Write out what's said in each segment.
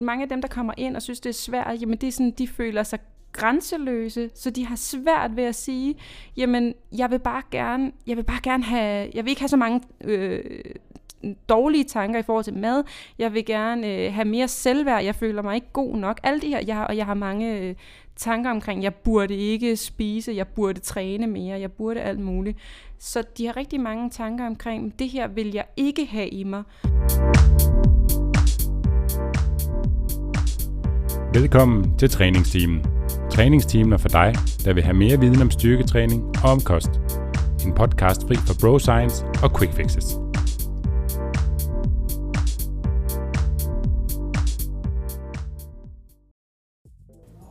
Mange af dem, der kommer ind og synes, det er svært, jamen det er sådan, de føler sig grænseløse, så de har svært ved at sige, jamen jeg vil bare gerne, jeg vil bare gerne have, jeg vil ikke have så mange øh, dårlige tanker i forhold til mad. Jeg vil gerne øh, have mere selvværd. Jeg føler mig ikke god nok. Alt det her, jeg har, og jeg har mange øh, tanker omkring, jeg burde ikke spise, jeg burde træne mere, jeg burde alt muligt. Så de har rigtig mange tanker omkring, det her vil jeg ikke have i mig. Velkommen til træningsteamen. Træningsteamen er for dig, der vil have mere viden om styrketræning og om kost. En podcast fri for bro science og quick fixes.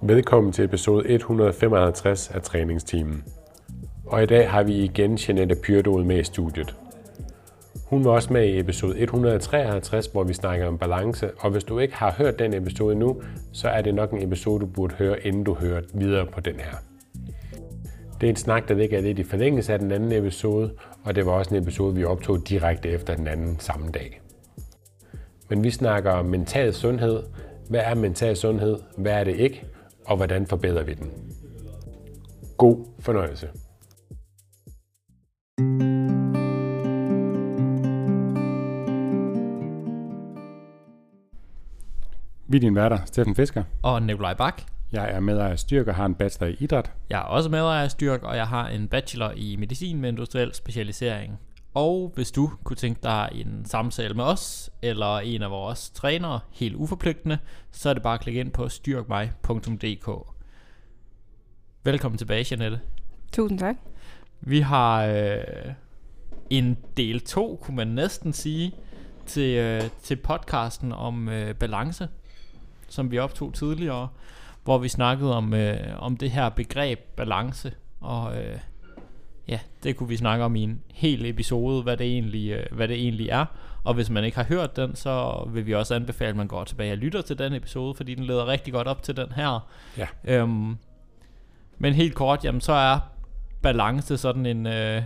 Velkommen til episode 155 af træningsteamen. Og i dag har vi igen Jeanette Pyrdol med i studiet. Hun var også med i episode 153, hvor vi snakker om balance, og hvis du ikke har hørt den episode nu, så er det nok en episode, du burde høre, inden du hører videre på den her. Det er en snak, der ligger lidt i forlængelse af den anden episode, og det var også en episode, vi optog direkte efter den anden samme dag. Men vi snakker om mental sundhed. Hvad er mental sundhed? Hvad er det ikke? Og hvordan forbedrer vi den? God fornøjelse. Vi er din værter, Steffen Fisker. Og Nikolaj Bak. Jeg er medejer af Styrk og har en bachelor i idræt. Jeg er også medejer af Styrk, og jeg har en bachelor i medicin med industriel specialisering. Og hvis du kunne tænke dig en samtale med os, eller en af vores trænere, helt uforpligtende, så er det bare at klikke ind på styrkmig.dk. Velkommen tilbage, Janette. Tusind tak. Vi har øh, en del 2, kunne man næsten sige, til, øh, til podcasten om øh, balance som vi optog tidligere, hvor vi snakkede om, øh, om det her begreb balance, og øh, ja, det kunne vi snakke om i en hel episode, hvad det, egentlig, øh, hvad det egentlig er. Og hvis man ikke har hørt den, så vil vi også anbefale, at man går tilbage og lytter til den episode, fordi den leder rigtig godt op til den her. Ja. Øhm, men helt kort, jamen så er balance sådan en, øh,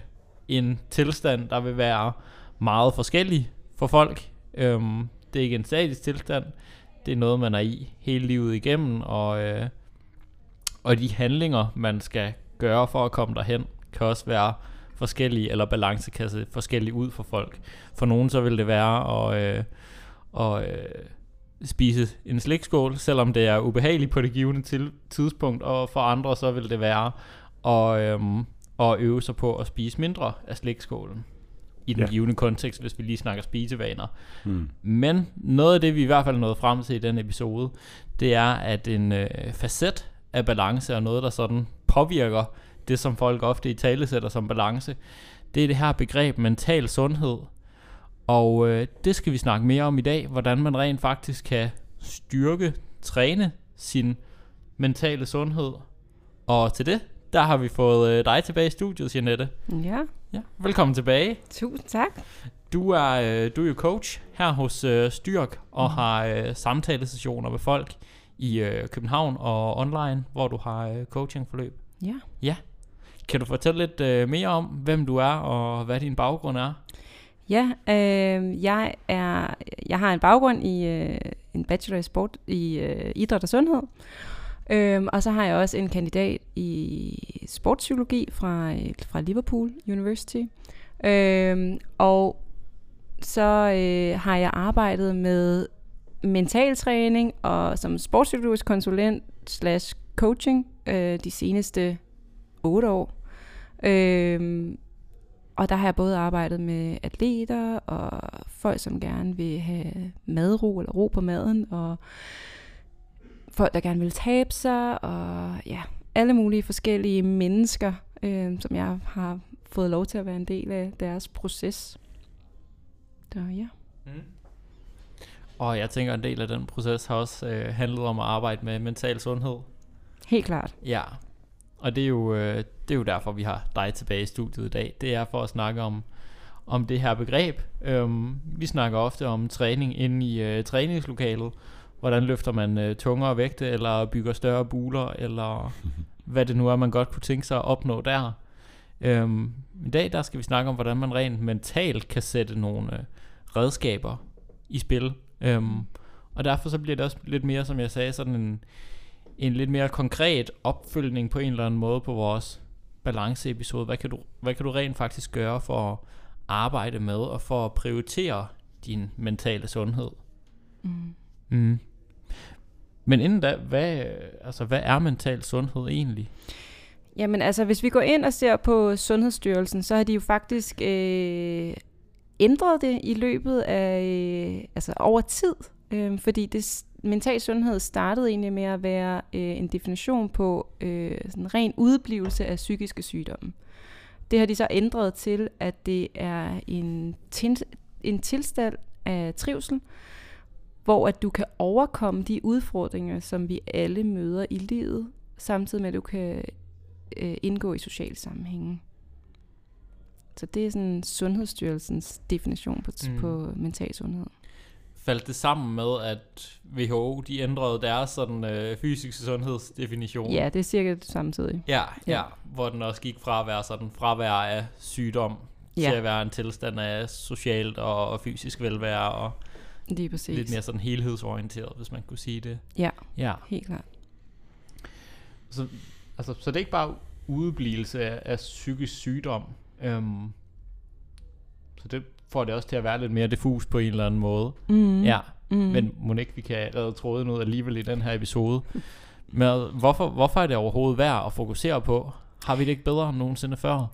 en tilstand, der vil være meget forskellig for folk. Øhm, det er ikke en statisk tilstand det er noget, man er i hele livet igennem, og, øh, og de handlinger, man skal gøre for at komme derhen, kan også være forskellige, eller balancekasse forskellige ud for folk. For nogen så vil det være at, øh, at øh, spise en slikskål, selvom det er ubehageligt på det givende til, tidspunkt, og for andre så vil det være at, øh, at øve sig på at spise mindre af slikskålen i den ja. givende kontekst, hvis vi lige snakker spisevaner. Mm. Men noget af det, vi i hvert fald nåede frem til i den episode, det er, at en øh, facet af balance er noget, der sådan påvirker det, som folk ofte i tale sætter som balance. Det er det her begreb mental sundhed. Og øh, det skal vi snakke mere om i dag, hvordan man rent faktisk kan styrke, træne sin mentale sundhed. Og til det, der har vi fået øh, dig tilbage i studiet, Janette. Ja. Ja, velkommen tilbage. Tusind tak. Du er, øh, du er jo coach her hos øh, Styrk og mm. har øh, samtalesessioner med folk i øh, København og online, hvor du har øh, coachingforløb. Ja. Ja. Kan du fortælle lidt øh, mere om, hvem du er og hvad din baggrund er? Ja, øh, jeg er jeg har en baggrund i øh, en bachelor i sport i øh, idræt og sundhed. Øhm, og så har jeg også en kandidat i sportspsykologi fra, øh, fra Liverpool University. Øhm, og så øh, har jeg arbejdet med mentaltræning og som sportspsykologisk konsulent slash coaching øh, de seneste otte år. Øhm, og der har jeg både arbejdet med atleter og folk, som gerne vil have madro eller ro på maden, og folk, der gerne vil tabe sig, og ja, alle mulige forskellige mennesker, øh, som jeg har fået lov til at være en del af deres proces. Så ja. Mm. Og jeg tænker, en del af den proces har også øh, handlet om at arbejde med mental sundhed. Helt klart. Ja, og det er jo, øh, det er jo derfor, vi har dig tilbage i studiet i dag. Det er for at snakke om, om det her begreb. Øhm, vi snakker ofte om træning inde i øh, træningslokalet, hvordan løfter man øh, tungere vægte, eller bygger større buler, eller hvad det nu er, man godt kunne tænke sig at opnå der. Øhm, I dag der skal vi snakke om, hvordan man rent mentalt kan sætte nogle øh, redskaber i spil. Øhm, Og derfor så bliver det også lidt mere, som jeg sagde, sådan en, en lidt mere konkret opfølgning på en eller anden måde på vores balanceepisode. Hvad kan du, hvad kan du rent faktisk gøre for at arbejde med og for at prioritere din mentale sundhed? Mm. Mm. Men inden da, hvad, altså, hvad er mental sundhed egentlig? Jamen altså, hvis vi går ind og ser på Sundhedsstyrelsen, så har de jo faktisk øh, ændret det i løbet af, øh, altså over tid. Øh, fordi det, mental sundhed startede egentlig med at være øh, en definition på øh, sådan ren udblivelse af psykiske sygdomme. Det har de så ændret til, at det er en, en tilstand af trivsel, hvor at du kan overkomme de udfordringer, som vi alle møder i livet, samtidig med at du kan øh, indgå i sociale sammenhænge. Så det er sådan Sundhedsstyrelsens definition på, mm. på mental sundhed. Faldt det sammen med, at WHO de ændrede deres sådan, øh, fysiske sundhedsdefinition? Ja, det er cirka samtidig. Ja, ja, ja, hvor den også gik fra at være sådan fravær af sygdom ja. til at være en tilstand af socialt og, og fysisk velvære og Lige præcis. lidt mere sådan helhedsorienteret, hvis man kunne sige det. Ja, Ja. helt klart. Så, altså, så det er ikke bare udeblivelse af, af psykisk sygdom. Øhm, så det får det også til at være lidt mere diffus på en eller anden måde. Mm. Ja, mm. men må ikke vi kan redde tråden ud alligevel i den her episode. Men hvorfor, hvorfor er det overhovedet værd at fokusere på? Har vi det ikke bedre end nogensinde før?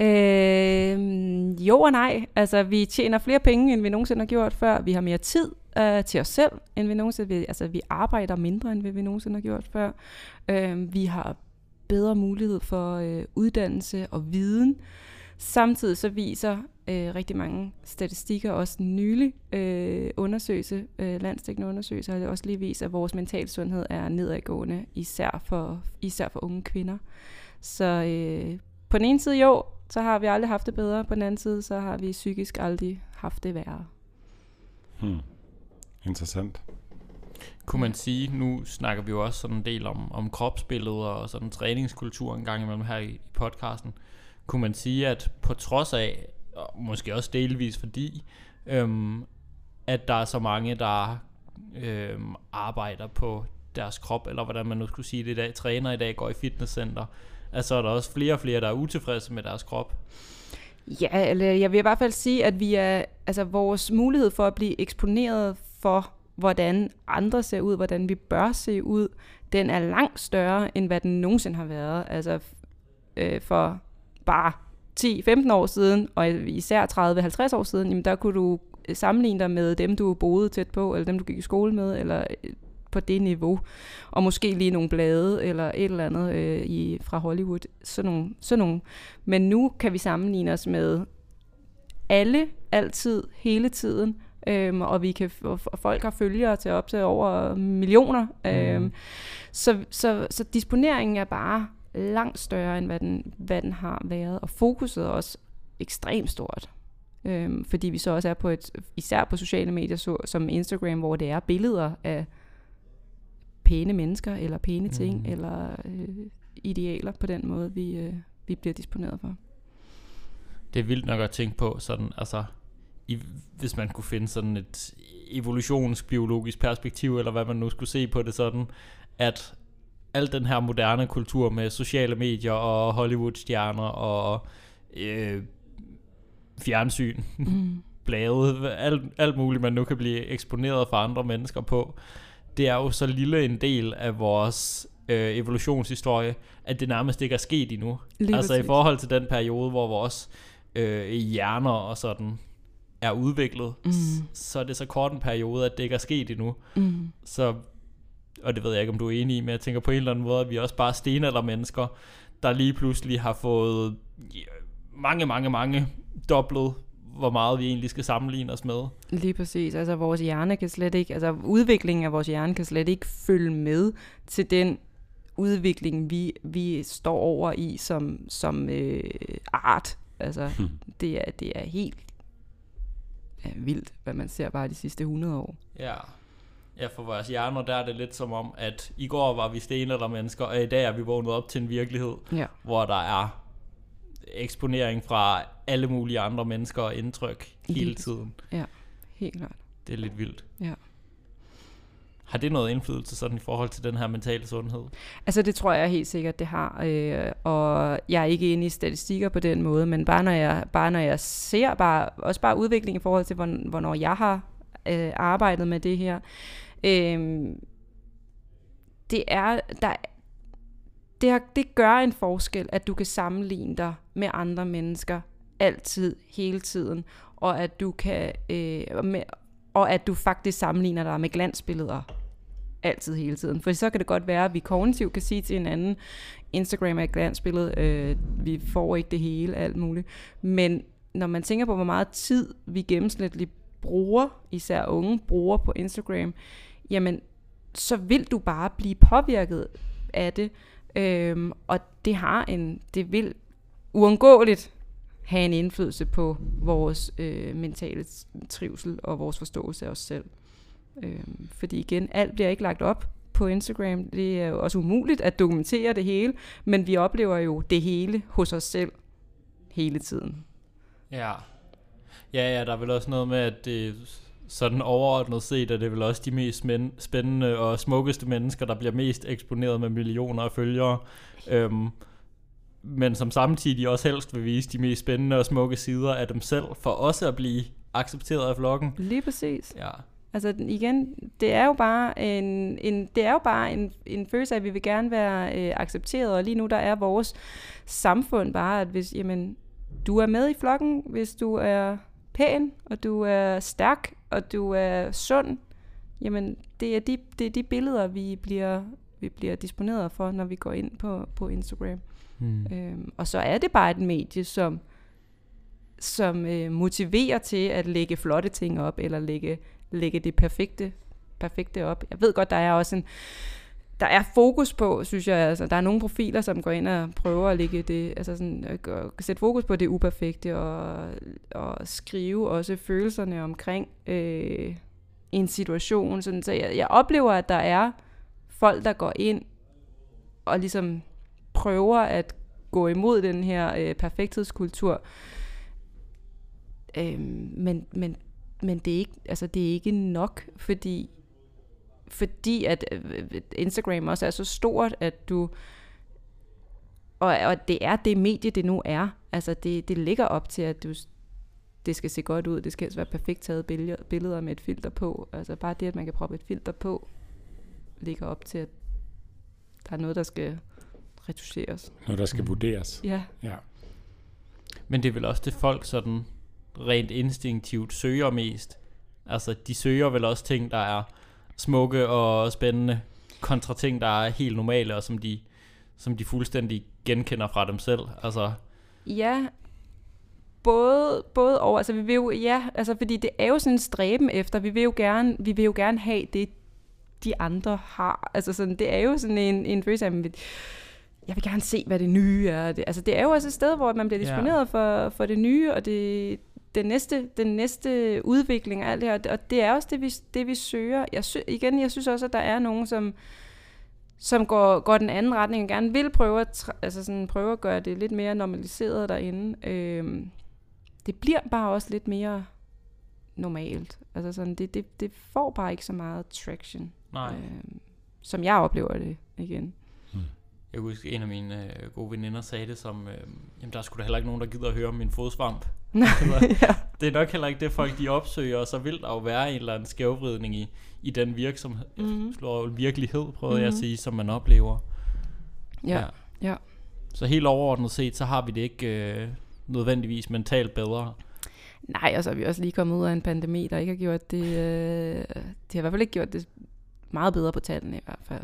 Øh, jo og nej. Altså, vi tjener flere penge, end vi nogensinde har gjort før. Vi har mere tid øh, til os selv, end vi nogensinde vil. Altså, vi arbejder mindre, end vi nogensinde har gjort før. Øh, vi har bedre mulighed for øh, uddannelse og viden. Samtidig så viser øh, rigtig mange statistikker, også nylig øh, undersøgelse, øh, landstækkende undersøgelse, har det også lige vist, at vores mental sundhed er nedadgående, især for, især for unge kvinder. Så øh, på den ene side jo, så har vi aldrig haft det bedre, på den anden side, så har vi psykisk aldrig haft det værre. Hmm. Interessant. Kunne man sige, nu snakker vi jo også sådan en del om, om kropsbilleder og sådan træningskultur en gang imellem her i, i podcasten. Kunne man sige, at på trods af, og måske også delvis fordi, øhm, at der er så mange, der øhm, arbejder på deres krop, eller hvordan man nu skulle sige det i dag, træner i dag, går i fitnesscenter, altså er der også flere og flere, der er utilfredse med deres krop. Ja, eller jeg vil i hvert fald sige, at vi er, altså vores mulighed for at blive eksponeret for, hvordan andre ser ud, hvordan vi bør se ud, den er langt større, end hvad den nogensinde har været. Altså øh, for bare 10-15 år siden, og især 30-50 år siden, jamen der kunne du sammenligne dig med dem, du boede tæt på, eller dem, du gik i skole med, eller på det niveau, og måske lige nogle blade, eller et eller andet øh, i, fra Hollywood, sådan nogle, sådan nogle. Men nu kan vi sammenligne os med alle, altid, hele tiden, øhm, og vi kan og folk har følgere til op til over millioner. Mm. Øhm, så, så, så disponeringen er bare langt større, end hvad den, hvad den har været, og fokuset er også ekstremt stort. Øhm, fordi vi så også er på et, især på sociale medier så, som Instagram, hvor det er billeder af pæne mennesker, eller pæne ting, Mhm. eller øh, idealer på den måde, vi, øh, vi bliver disponeret for. Det er vildt nok at tænke på, sådan, altså, i, hvis man kunne finde sådan et evolutionsbiologisk perspektiv, eller hvad man nu skulle se på det sådan, at al den her moderne kultur med sociale medier og Hollywood-stjerner og øh, fjernsyn, Mm. blade, alt, alt muligt, man nu kan blive eksponeret for andre mennesker på, det er jo så lille en del af vores øh, evolutionshistorie, at det nærmest ikke er sket endnu. Lige altså i præcis. forhold til den periode, hvor vores øh, hjerner og sådan er udviklet, Mm. så er det så kort en periode, at det ikke er sket endnu. Mm. Så, og det ved jeg ikke, om du er enig i, men jeg tænker på en eller anden måde, at vi er også bare stenaldermennesker, der lige pludselig har fået mange, mange, mange doblet, hvor meget vi egentlig skal sammenligne os med. Lige præcis. Altså vores hjerne kan slet ikke, altså udviklingen af vores hjerne kan slet ikke følge med til den udvikling, vi, vi står over i som, som øh, art. Altså Hmm. det er, det er helt ja, vildt, hvad man ser bare de sidste 100 år. Ja. Ja, for vores hjerner, der er det lidt som om, at i går var vi stenaldermennesker, og i dag er vi vågnet op til en virkelighed, Ja. hvor der er eksponering fra alle mulige andre mennesker og indtryk hele tiden. Helt klart. Det er lidt vildt. Ja. har det noget indflydelse sådan i forhold til den her mentale sundhed? Altså det tror jeg helt sikkert, det har. Øh, og jeg er ikke inde i statistikker på den måde, men bare når jeg, bare når jeg ser bare, også bare udvikling i forhold til, hvornår jeg har øh, arbejdet med det her, øh, det er, der, det, har, det gør en forskel, at du kan sammenligne dig med andre mennesker altid, hele tiden, og at du kan øh, med, og at du faktisk sammenligner dig med glansbilleder altid hele tiden. For så kan det godt være, at vi kognitivt kan sige til hinanden, Instagram er et glansbillede, øh, vi får ikke det hele, alt muligt. Men når man tænker på, hvor meget tid vi gennemsnitligt bruger, især unge bruger på Instagram, jamen så vil du bare blive påvirket af det. Øhm, og det har en, det vil uundgåeligt have en indflydelse på vores øh, mentale trivsel og vores forståelse af os selv. Øhm, fordi igen, alt bliver ikke lagt op på Instagram. Det er jo også umuligt at dokumentere det hele, men vi oplever jo det hele hos os selv hele tiden. Ja. Ja, ja, der er vel også noget med, at det sådan overordnet set er det vel også de mest spændende og smukkeste mennesker, der bliver mest eksponeret med millioner af følgere. Øhm, men som samtidig også helst vil vise de mest spændende og smukke sider af dem selv, for også at blive accepteret af vloggen. Lige præcis. Ja. Altså igen, det er jo bare en, en, det er jo bare en, en følelse af, at vi vil gerne være øh, accepteret, og lige nu der er vores samfund bare, at hvis jamen, du er med i flokken, hvis du er pæn, og du er stærk, og du er sund, jamen det er de, det er de billeder, vi bliver, vi bliver disponeret for, når vi går ind på, på Instagram. Hmm. Øhm, og så er det bare et medie, som, som øh, motiverer til at lægge flotte ting op, eller lægge, lægge det perfekte, perfekte op. Jeg ved godt, der er også en, der er fokus på, synes jeg, altså, der er nogle profiler, som går ind og prøver at lægge det, altså sådan, øh, at sætte fokus på det uperfekte, og, og skrive også følelserne omkring øh, en situation. Sådan, så jeg, jeg oplever, at der er folk, der går ind og ligesom prøver at gå imod den her øh, perfekthedskultur. Øh, men, men, men det er ikke, altså det er ikke nok, fordi fordi at øh, Instagram også er så stort, at du og, og det er det medie, det nu er. Altså det, det ligger op til, at du, det skal se godt ud. Det skal være perfekt taget billeder, billeder med et filter på. Altså bare det, at man kan proppe et filter på, ligger op til, at der er noget, der skal retuscheres. Noget, der skal mm. vurderes. Ja. ja. Men det er vel også det, folk sådan rent instinktivt søger mest. Altså, de søger vel også ting, der er smukke og spændende, kontra ting, der er helt normale, og som de, som de fuldstændig genkender fra dem selv. Altså. Ja, både, både over, altså vi vil jo, ja, altså fordi det er jo sådan en stræben efter, vi vil jo gerne, vi vil jo gerne have det, de andre har. Altså sådan, det er jo sådan en, en følelse af, jeg vil gerne se, hvad det nye er. Det, altså det er jo også et sted, hvor man bliver disponeret ja. for, for det nye, og det, den næste, den næste udvikling af alt det her, og det er også det, vi, det, vi søger. Jeg sy, igen, jeg synes også, at der er nogen, som, som går, går den anden retning og gerne vil prøve at, altså sådan, prøve at gøre det lidt mere normaliseret derinde. Øhm, det bliver bare også lidt mere normalt. Altså sådan, det, det, det får bare ikke så meget traction. Nej. Øhm, som jeg oplever det igen. Jeg kunne huske, en af mine øh, gode veninder sagde det som, øh, jamen der er sgu da heller ikke nogen, der gider at høre om min fodsvamp. Nej, ja. Det er nok heller ikke det, folk de opsøger, og så vil der jo være en eller anden skævvridning i, i den virksomhed, mm-hmm. slår virkelighed, prøvede mm-hmm. jeg at mhm. sige, som man oplever. Ja, ja. ja. Så helt overordnet set, så har vi det ikke øh, nødvendigvis mentalt bedre. Nej, og så er vi også lige kommet ud af en pandemi, der ikke har gjort det, øh, det har i hvert fald ikke gjort det meget bedre på tallene i hvert fald.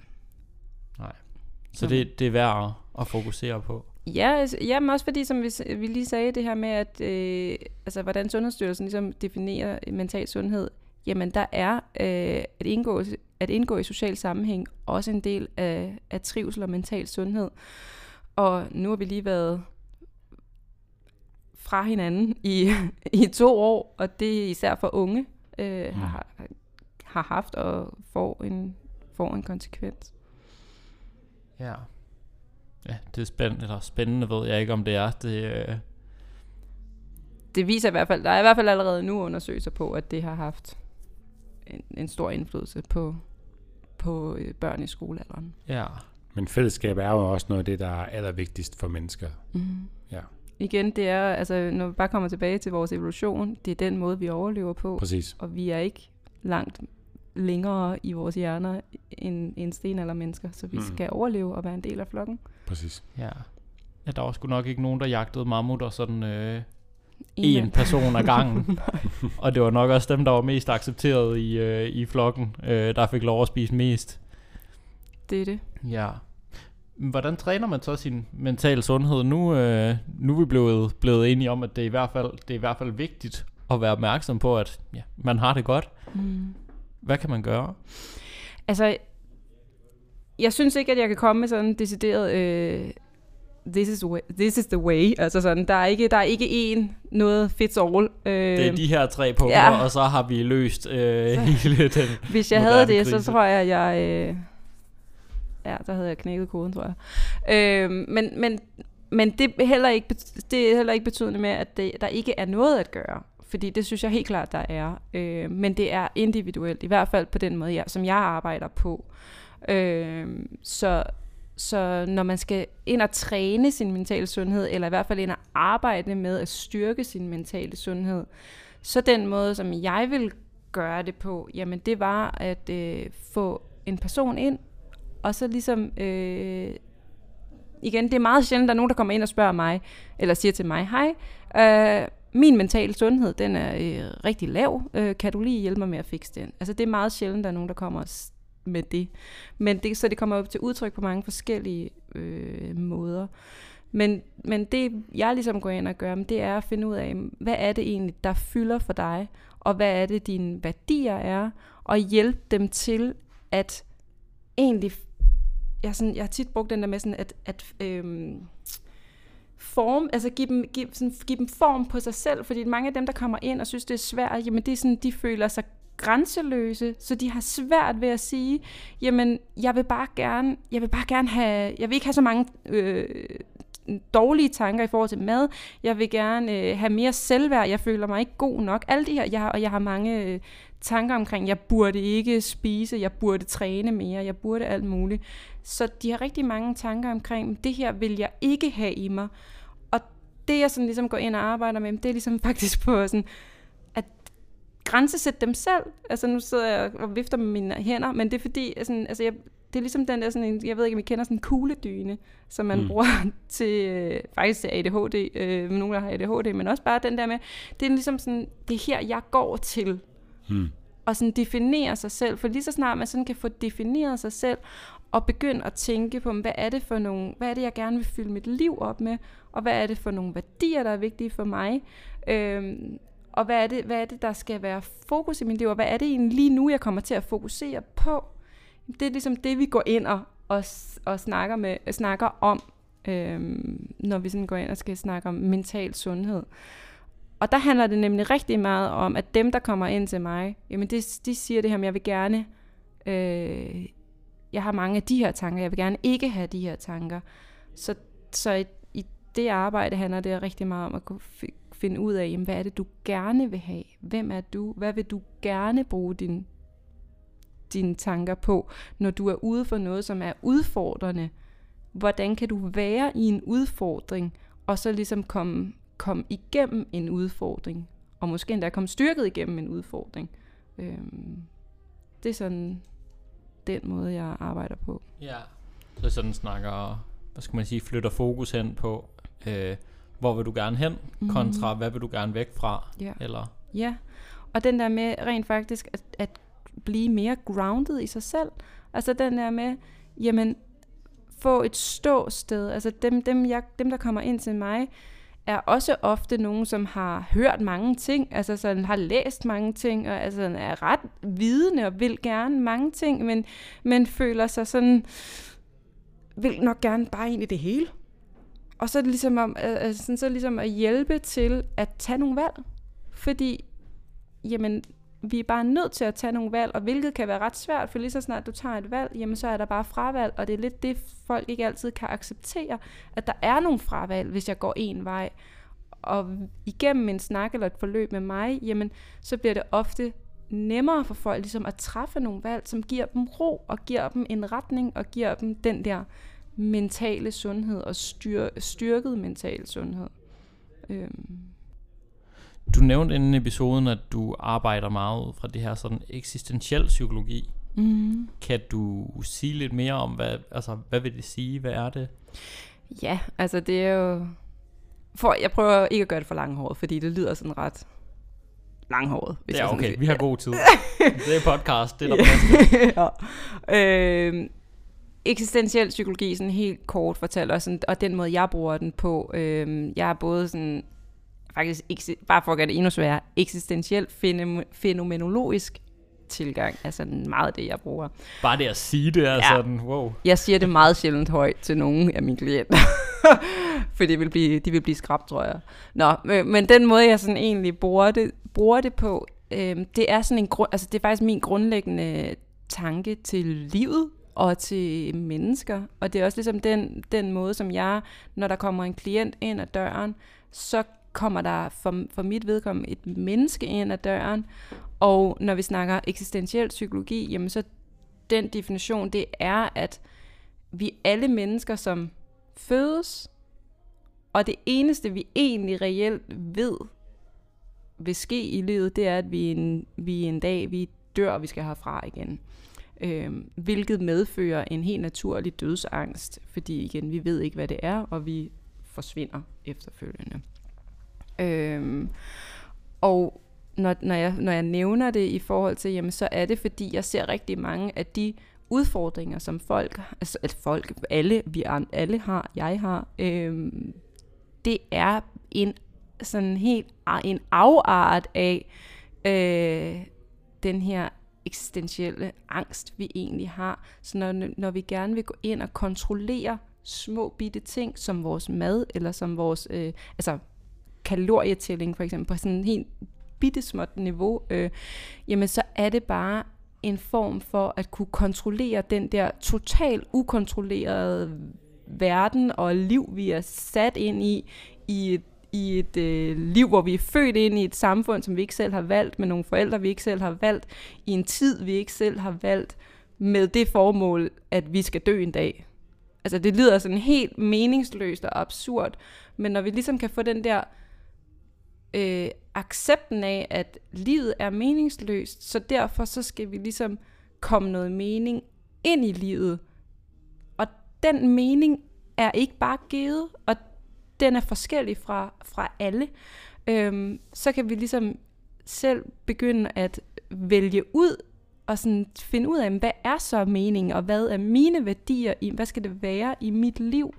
Så det, det er værd at fokusere på. Ja, altså, jamen også fordi, som vi, vi lige sagde, det her med, at øh, altså, hvordan Sundhedsstyrelsen ligesom definerer mental sundhed, jamen der er øh, at, indgå, at indgå i social sammenhæng også en del af, af trivsel og mental sundhed. Og nu har vi lige været fra hinanden i, i to år, og det er især for unge øh, mm. har, har haft og får en, får en konsekvens. Ja. Ja, det er spændende, eller spændende ved jeg ikke, om det er. Det, øh... det viser i hvert fald, der er i hvert fald allerede nu undersøgelser på, at det har haft en, en stor indflydelse på, på øh, børn i skolealderen. Ja. Men fællesskab er jo også noget af det, der er allervigtigst for mennesker. Mm. Ja, Igen, det er, altså, når vi bare kommer tilbage til vores evolution, det er den måde, vi overlever på. præcis. Og vi er ikke langt længere i vores hjerner end, end sten eller mennesker, så vi Mm. skal overleve og være en del af flokken. præcis. Ja. Ja, der var sgu nok ikke nogen, der jagtede mammutter sådan øh, En person ad gangen. og det var nok også dem, der var mest accepteret i, øh, i flokken, øh, der fik lov at spise mest. Det er det. Ja. Men Hvordan træner man så sin mentale sundhed? Nu, øh, nu er vi blevet, blevet enige om, at det er, i hvert fald, det er i hvert fald vigtigt at være opmærksom på, at ja, man har det godt. Mm. Hvad kan man gøre? Altså, jeg synes ikke, at jeg kan komme med sådan en decideret, øh, this, is way, this is the way. Altså sådan, der er ikke, der er ikke én noget fits all. Øh, Det er de her tre punkter, ja. og så har vi løst øh, hele den. Hvis jeg havde det, krise. så tror jeg, at jeg... Øh, ja, der havde jeg knækket koden, tror jeg. Øh, men, men, men det, er heller ikke, det er heller ikke betydende med, at det, der ikke er noget at gøre. Fordi det synes jeg helt klart, der er. Øh, men det er individuelt, i hvert fald på den måde, jeg, som jeg arbejder på. Øh, så, så når man skal ind og træne sin mentale sundhed, eller i hvert fald ind og arbejde med at styrke sin mentale sundhed, så den måde, som jeg vil gøre det på, jamen det var at øh, få en person ind, og så ligesom, øh, igen, det er meget sjældent, der er nogen, der kommer ind og spørger mig, eller siger til mig, hej, øh, min mentale sundhed, den er øh, rigtig lav, øh, kan du lige hjælpe mig med at fikse den? Altså det er meget sjældent, der er nogen, der kommer med det. Men det, så det kommer op til udtryk på mange forskellige øh, måder. Men, men det, jeg ligesom går ind og gør, men det er at finde ud af, hvad er det egentlig, der fylder for dig, og hvad er det, dine værdier er, og hjælpe dem til at egentlig... Jeg, sådan, jeg har tit brugt den der med sådan, at, at øhm, form, altså give dem, give, sådan, give dem form på sig selv, fordi mange af dem, der kommer ind og synes, det er svært, jamen det er sådan, de føler sig grænseløse, så de har svært ved at sige, jamen jeg vil bare gerne, jeg vil bare gerne have, jeg vil ikke have så mange øh, dårlige tanker i forhold til mad, jeg vil gerne øh, have mere selvværd, jeg føler mig ikke god nok, alle de her, jeg, har- og jeg har mange øh, tanker omkring, jeg burde ikke spise, jeg burde træne mere, jeg burde alt muligt, så de har rigtig mange tanker omkring, det her vil jeg ikke have i mig, og det jeg sådan ligesom går ind og arbejder med, det er ligesom faktisk på sådan, at grænsesætte dem selv. Altså nu sidder jeg og vifter med mine hænder, men det er fordi, sådan, altså jeg, det er ligesom den der sådan jeg ved ikke, om I kender sådan en kugledyne, som man mm. bruger til, øh, faktisk til ADHD, øh, nogen der har ADHD, men også bare den der med, det er ligesom sådan, det er her, jeg går til, Hmm. og sådan definere sig selv. For lige så snart man sådan kan få defineret sig selv, og begynde at tænke på, hvad er det for nogle, hvad er det, jeg gerne vil fylde mit liv op med, og hvad er det for nogle værdier, der er vigtige for mig, øhm, og hvad er, det, hvad er det, der skal være fokus i mit liv, og hvad er det egentlig lige nu, jeg kommer til at fokusere på? Det er ligesom det, vi går ind og, og, og snakker, med, snakker om, øhm, når vi sådan går ind og skal snakke om mental sundhed. Og der handler det nemlig rigtig meget om, at dem, der kommer ind til mig, jamen de, de siger det her, men jeg vil gerne, øh, jeg har mange af de her tanker, jeg vil gerne ikke have de her tanker. Så, så i, i det arbejde handler det rigtig meget om at kunne finde ud af, jamen, hvad er det, du gerne vil have? Hvem er du? Hvad vil du gerne bruge din, dine tanker på, når du er ude for noget, som er udfordrende? Hvordan kan du være i en udfordring, og så ligesom komme, komme igennem en udfordring? Og måske endda komme styrket igennem en udfordring. Øhm, det er sådan den måde, jeg arbejder på. Ja. Så sådan snakker, hvad skal man sige, flytter fokus hen på, øh, hvor vil du gerne hen, Mhm. kontra hvad vil du gerne væk fra, Ja. eller Ja, og den der med rent faktisk at, at blive mere grounded i sig selv. Altså den der med, jamen, få et ståsted. Altså dem, dem, jeg, dem der kommer ind til mig, er også ofte nogen, som har hørt mange ting, altså sådan har læst mange ting, og altså er ret vidende og vil gerne mange ting, men, men føler sig sådan, vil nok gerne bare ind i det hele. Og så er det ligesom, om, altså, sådan, så er det ligesom at hjælpe til at tage nogle valg. Fordi, jamen, vi er bare nødt til at tage nogle valg, og hvilket kan være ret svært, for lige så snart du tager et valg, jamen så er der bare fravalg, og det er lidt det, folk ikke altid kan acceptere, at der er nogle fravalg, hvis jeg går en vej. Og igennem en snak eller et forløb med mig, jamen, så bliver det ofte nemmere for folk ligesom at træffe nogle valg, som giver dem ro og giver dem en retning og giver dem den der mentale sundhed og styr, styrket mental sundhed. Øhm. Du nævnte inden episoden, at du arbejder meget ud fra det her sådan eksistentiel psykologi. Mm. Kan du sige lidt mere om, hvad, altså, hvad vil det sige? Hvad er det? Ja, altså det er jo... For, jeg prøver ikke at gøre det for langhåret, fordi det lyder sådan ret langhåret. Hvis ja, okay, vi har god tid. det er podcast, det er der plads ja. øh, eksistentiel psykologi, sådan helt kort fortæller, sådan, og den måde, jeg bruger den på, øh, jeg er både sådan, faktisk, bare for at gøre det endnu sværere, eksistentiel fænomenologisk tilgang er sådan meget det, jeg bruger. Bare det at sige det er ja. sådan, wow. Jeg siger det meget sjældent højt til nogle af mine klienter, for det vil blive, de vil blive skrabt, tror jeg. Nå, men den måde, jeg sådan egentlig bruger det, bruger det på, øh, det er sådan en grund, altså det er faktisk min grundlæggende tanke til livet, og til mennesker. Og det er også ligesom den, den måde, som jeg, når der kommer en klient ind ad døren, så kommer der for, for mit vedkommende et menneske ind ad døren. Og når vi snakker eksistentiel psykologi, jamen så den definition, det er, at vi alle mennesker, som fødes, og det eneste, vi egentlig reelt ved, vil ske i livet, det er, at vi en, vi en dag vi dør, og vi skal herfra igen Øhm, hvilket medfører en helt naturlig dødsangst, fordi igen, vi ved ikke, hvad det er, og vi forsvinder efterfølgende. Øhm, og når, når, jeg, når jeg nævner det i forhold til, jamen, så er det, fordi jeg ser rigtig mange af de udfordringer, som folk, altså at folk, alle, vi alle har, jeg har, øhm, det er en sådan helt en afart af øh, den her eksistentielle angst, vi egentlig har. Så når, når vi gerne vil gå ind og kontrollere små bitte ting, som vores mad, eller som vores, øh, altså kalorietælling for eksempel, på sådan en helt bittesmåt niveau, øh, jamen så er det bare en form for at kunne kontrollere den der total ukontrollerede verden og liv, vi er sat ind i, i et i et øh, liv, hvor vi er født ind i et samfund, som vi ikke selv har valgt, med nogle forældre, vi ikke selv har valgt, i en tid, vi ikke selv har valgt, med det formål, at vi skal dø en dag. Altså det lyder sådan helt meningsløst og absurd, men når vi ligesom kan få den der øh, accepten af, at livet er meningsløst, så derfor så skal vi ligesom komme noget mening ind i livet. Og den mening er ikke bare givet, og den er forskellig fra, fra alle, øhm, så kan vi ligesom selv begynde at vælge ud og sådan finde ud af, hvad er så meningen, og hvad er mine værdier, i, hvad skal det være i mit liv,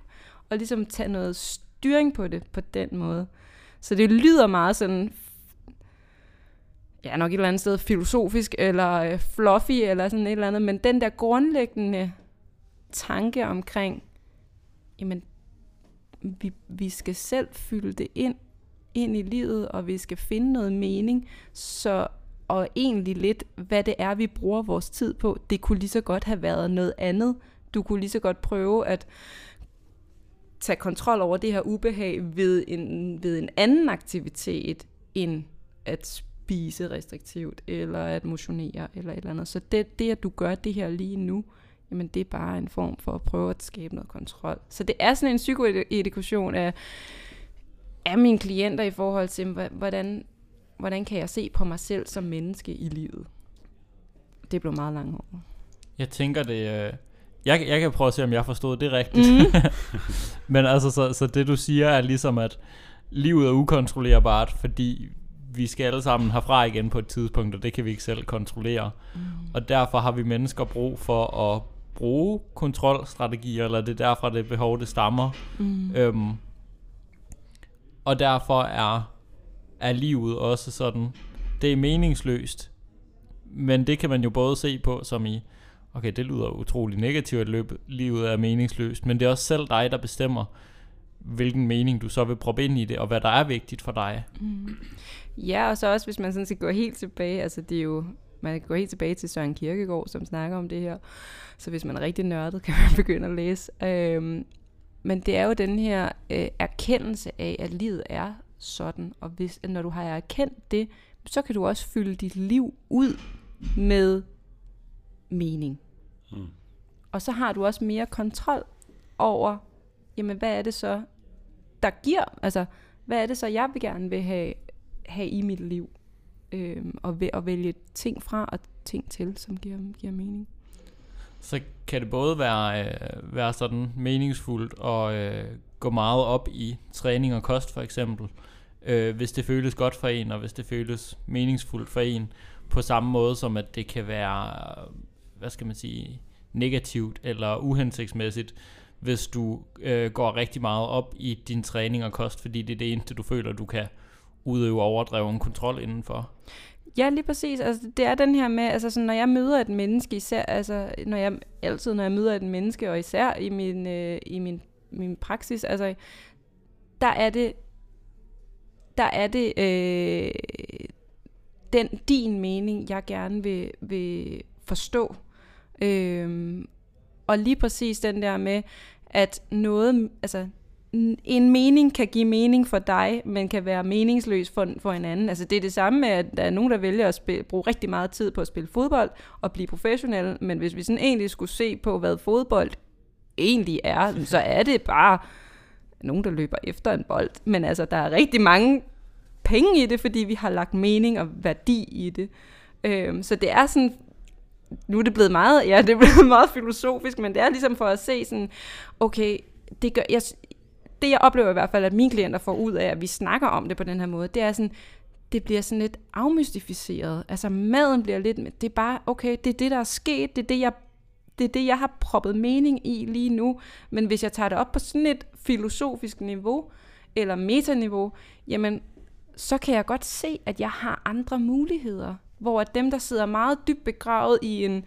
og ligesom tage noget styring på det på den måde. Så det lyder meget sådan, ja nok et eller andet sted filosofisk, eller øh, fluffy, eller sådan et eller andet, men den der grundlæggende tanke omkring, jamen vi, vi skal selv fylde det ind, ind i livet, og vi skal finde noget mening, så og egentlig lidt, hvad det er, vi bruger vores tid på. Det kunne lige så godt have været noget andet. Du kunne lige så godt prøve at tage kontrol over det her ubehag ved en, ved en anden aktivitet, end at spise restriktivt, eller at motionere, eller et eller andet. Så det, det, at du gør det her lige nu, jamen det er bare en form for at prøve at skabe noget kontrol. Så det er sådan en psykoedukation af, af mine klienter i forhold til, hvordan, hvordan kan jeg se på mig selv som menneske i livet. Det blev meget langt over. Jeg tænker det... Øh, jeg, jeg kan prøve at se, om jeg forstod det rigtigt. Mm. Men altså, så, så det du siger er ligesom, at livet er ukontrollerbart, fordi vi skal alle sammen herfra igen på et tidspunkt, og det kan vi ikke selv kontrollere. Mm. Og derfor har vi mennesker brug for at bruge kontrolstrategier, eller det er derfor, det behov, det stammer. Mm. Øhm, og derfor er, er livet også sådan, det er meningsløst, men det kan man jo både se på som i, okay, det lyder utrolig negativt, at løbe, livet er meningsløst, men det er også selv dig, der bestemmer, hvilken mening du så vil proppe ind i det, og hvad der er vigtigt for dig. Mm. Ja, og så også, hvis man sådan skal gå helt tilbage, altså det er jo, man kan gå helt tilbage til Søren Kierkegaard, som snakker om det her, så hvis man er rigtig nørdet, kan man begynde at læse. Øhm, men det er jo den her øh, erkendelse af, at livet er sådan. Og hvis, når du har erkendt det så kan du også fylde dit liv ud med mening. Mm. Og så har du også mere kontrol over, jamen hvad er det så, der giver, altså hvad er det så, jeg vil gerne vil have, have i mit liv, øhm, og, væ- og vælge ting fra og ting til, som giver, giver mening. Så kan det både være, øh, være sådan meningsfuldt og øh, gå meget op i træning og kost for eksempel, øh, hvis det føles godt for en, og hvis det føles meningsfuldt for en, på samme måde som at det kan være, hvad skal man sige, negativt eller uhensigtsmæssigt, hvis du øh, går rigtig meget op i din træning og kost, fordi det er det eneste, du føler, du kan udøve overdreven kontrol indenfor. Ja, lige præcis. Altså, det er den her med, altså sådan, når jeg møder et menneske, især, altså, når jeg, altid når jeg møder et menneske, og især i min, øh, i min, min praksis, altså, der er det, der er det øh, den, din mening, jeg gerne vil, vil forstå. Øh, og lige præcis den der med, at noget, altså en mening kan give mening for dig, men kan være meningsløs for, for en anden. Altså det er det samme med, at der er nogen, der vælger at spille, bruge rigtig meget tid på at spille fodbold og blive professionel, men hvis vi sådan egentlig skulle se på, hvad fodbold egentlig er, så er det bare nogen, der løber efter en bold. Men altså, der er rigtig mange penge i det, fordi vi har lagt mening og værdi i det. Øhm, så det er sådan, nu er det blevet meget, ja, det er blevet meget filosofisk, men det er ligesom for at se sådan, okay, det gør, jeg, det jeg oplever i hvert fald, at mine klienter får ud af, at vi snakker om det på den her måde, det er sådan, det bliver sådan lidt afmystificeret. Altså maden bliver lidt, det er bare, okay, det er det, der er sket, det er det, jeg, det er det, jeg har proppet mening i lige nu. Men hvis jeg tager det op på sådan et filosofisk niveau, eller metaniveau, jamen, så kan jeg godt se, at jeg har andre muligheder. Hvor at dem, der sidder meget dybt begravet i en,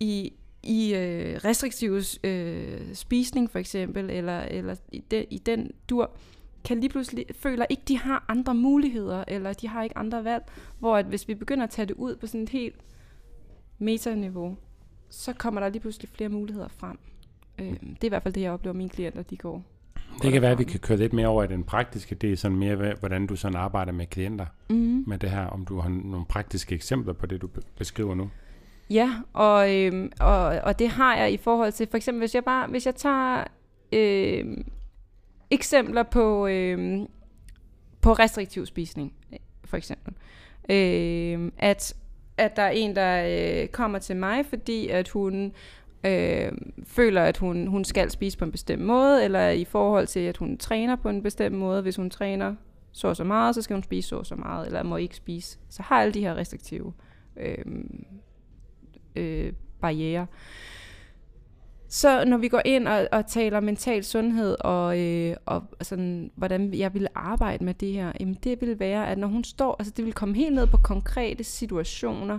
i, i øh, restriktiv øh, spisning for eksempel, eller, eller i, de, i den dur, kan lige pludselig føler ikke, de har andre muligheder, eller de har ikke andre valg, hvor at hvis vi begynder at tage det ud på sådan et helt metaniveau, så kommer der lige pludselig flere muligheder frem. Øh, det er i hvert fald det, jeg oplever, mine klienter, de går. Det kan være, at vi kan køre lidt mere over i den praktiske del, sådan mere, hvordan du sådan arbejder med klienter Mm-hmm. med det her, om du har nogle praktiske eksempler på det, du beskriver nu. Ja, og, øhm, og, og det har jeg i forhold til, for eksempel hvis jeg bare, hvis jeg tager øhm, eksempler på, øhm, på restriktiv spisning, for eksempel. Øhm, at, at der er en, der øh, kommer til mig, fordi at hun øh, føler, at hun, hun skal spise på en bestemt måde, eller i forhold til, at hun træner på en bestemt måde. Hvis hun træner så og så meget, så skal hun spise så og så meget, eller må ikke spise. Så har alle de her restriktive øh, øh, barriere. Så når vi går ind og, og taler mental sundhed og, øh, og sådan, hvordan jeg vil arbejde med det her, jamen det vil være, at når hun står, altså det vil komme helt ned på konkrete situationer,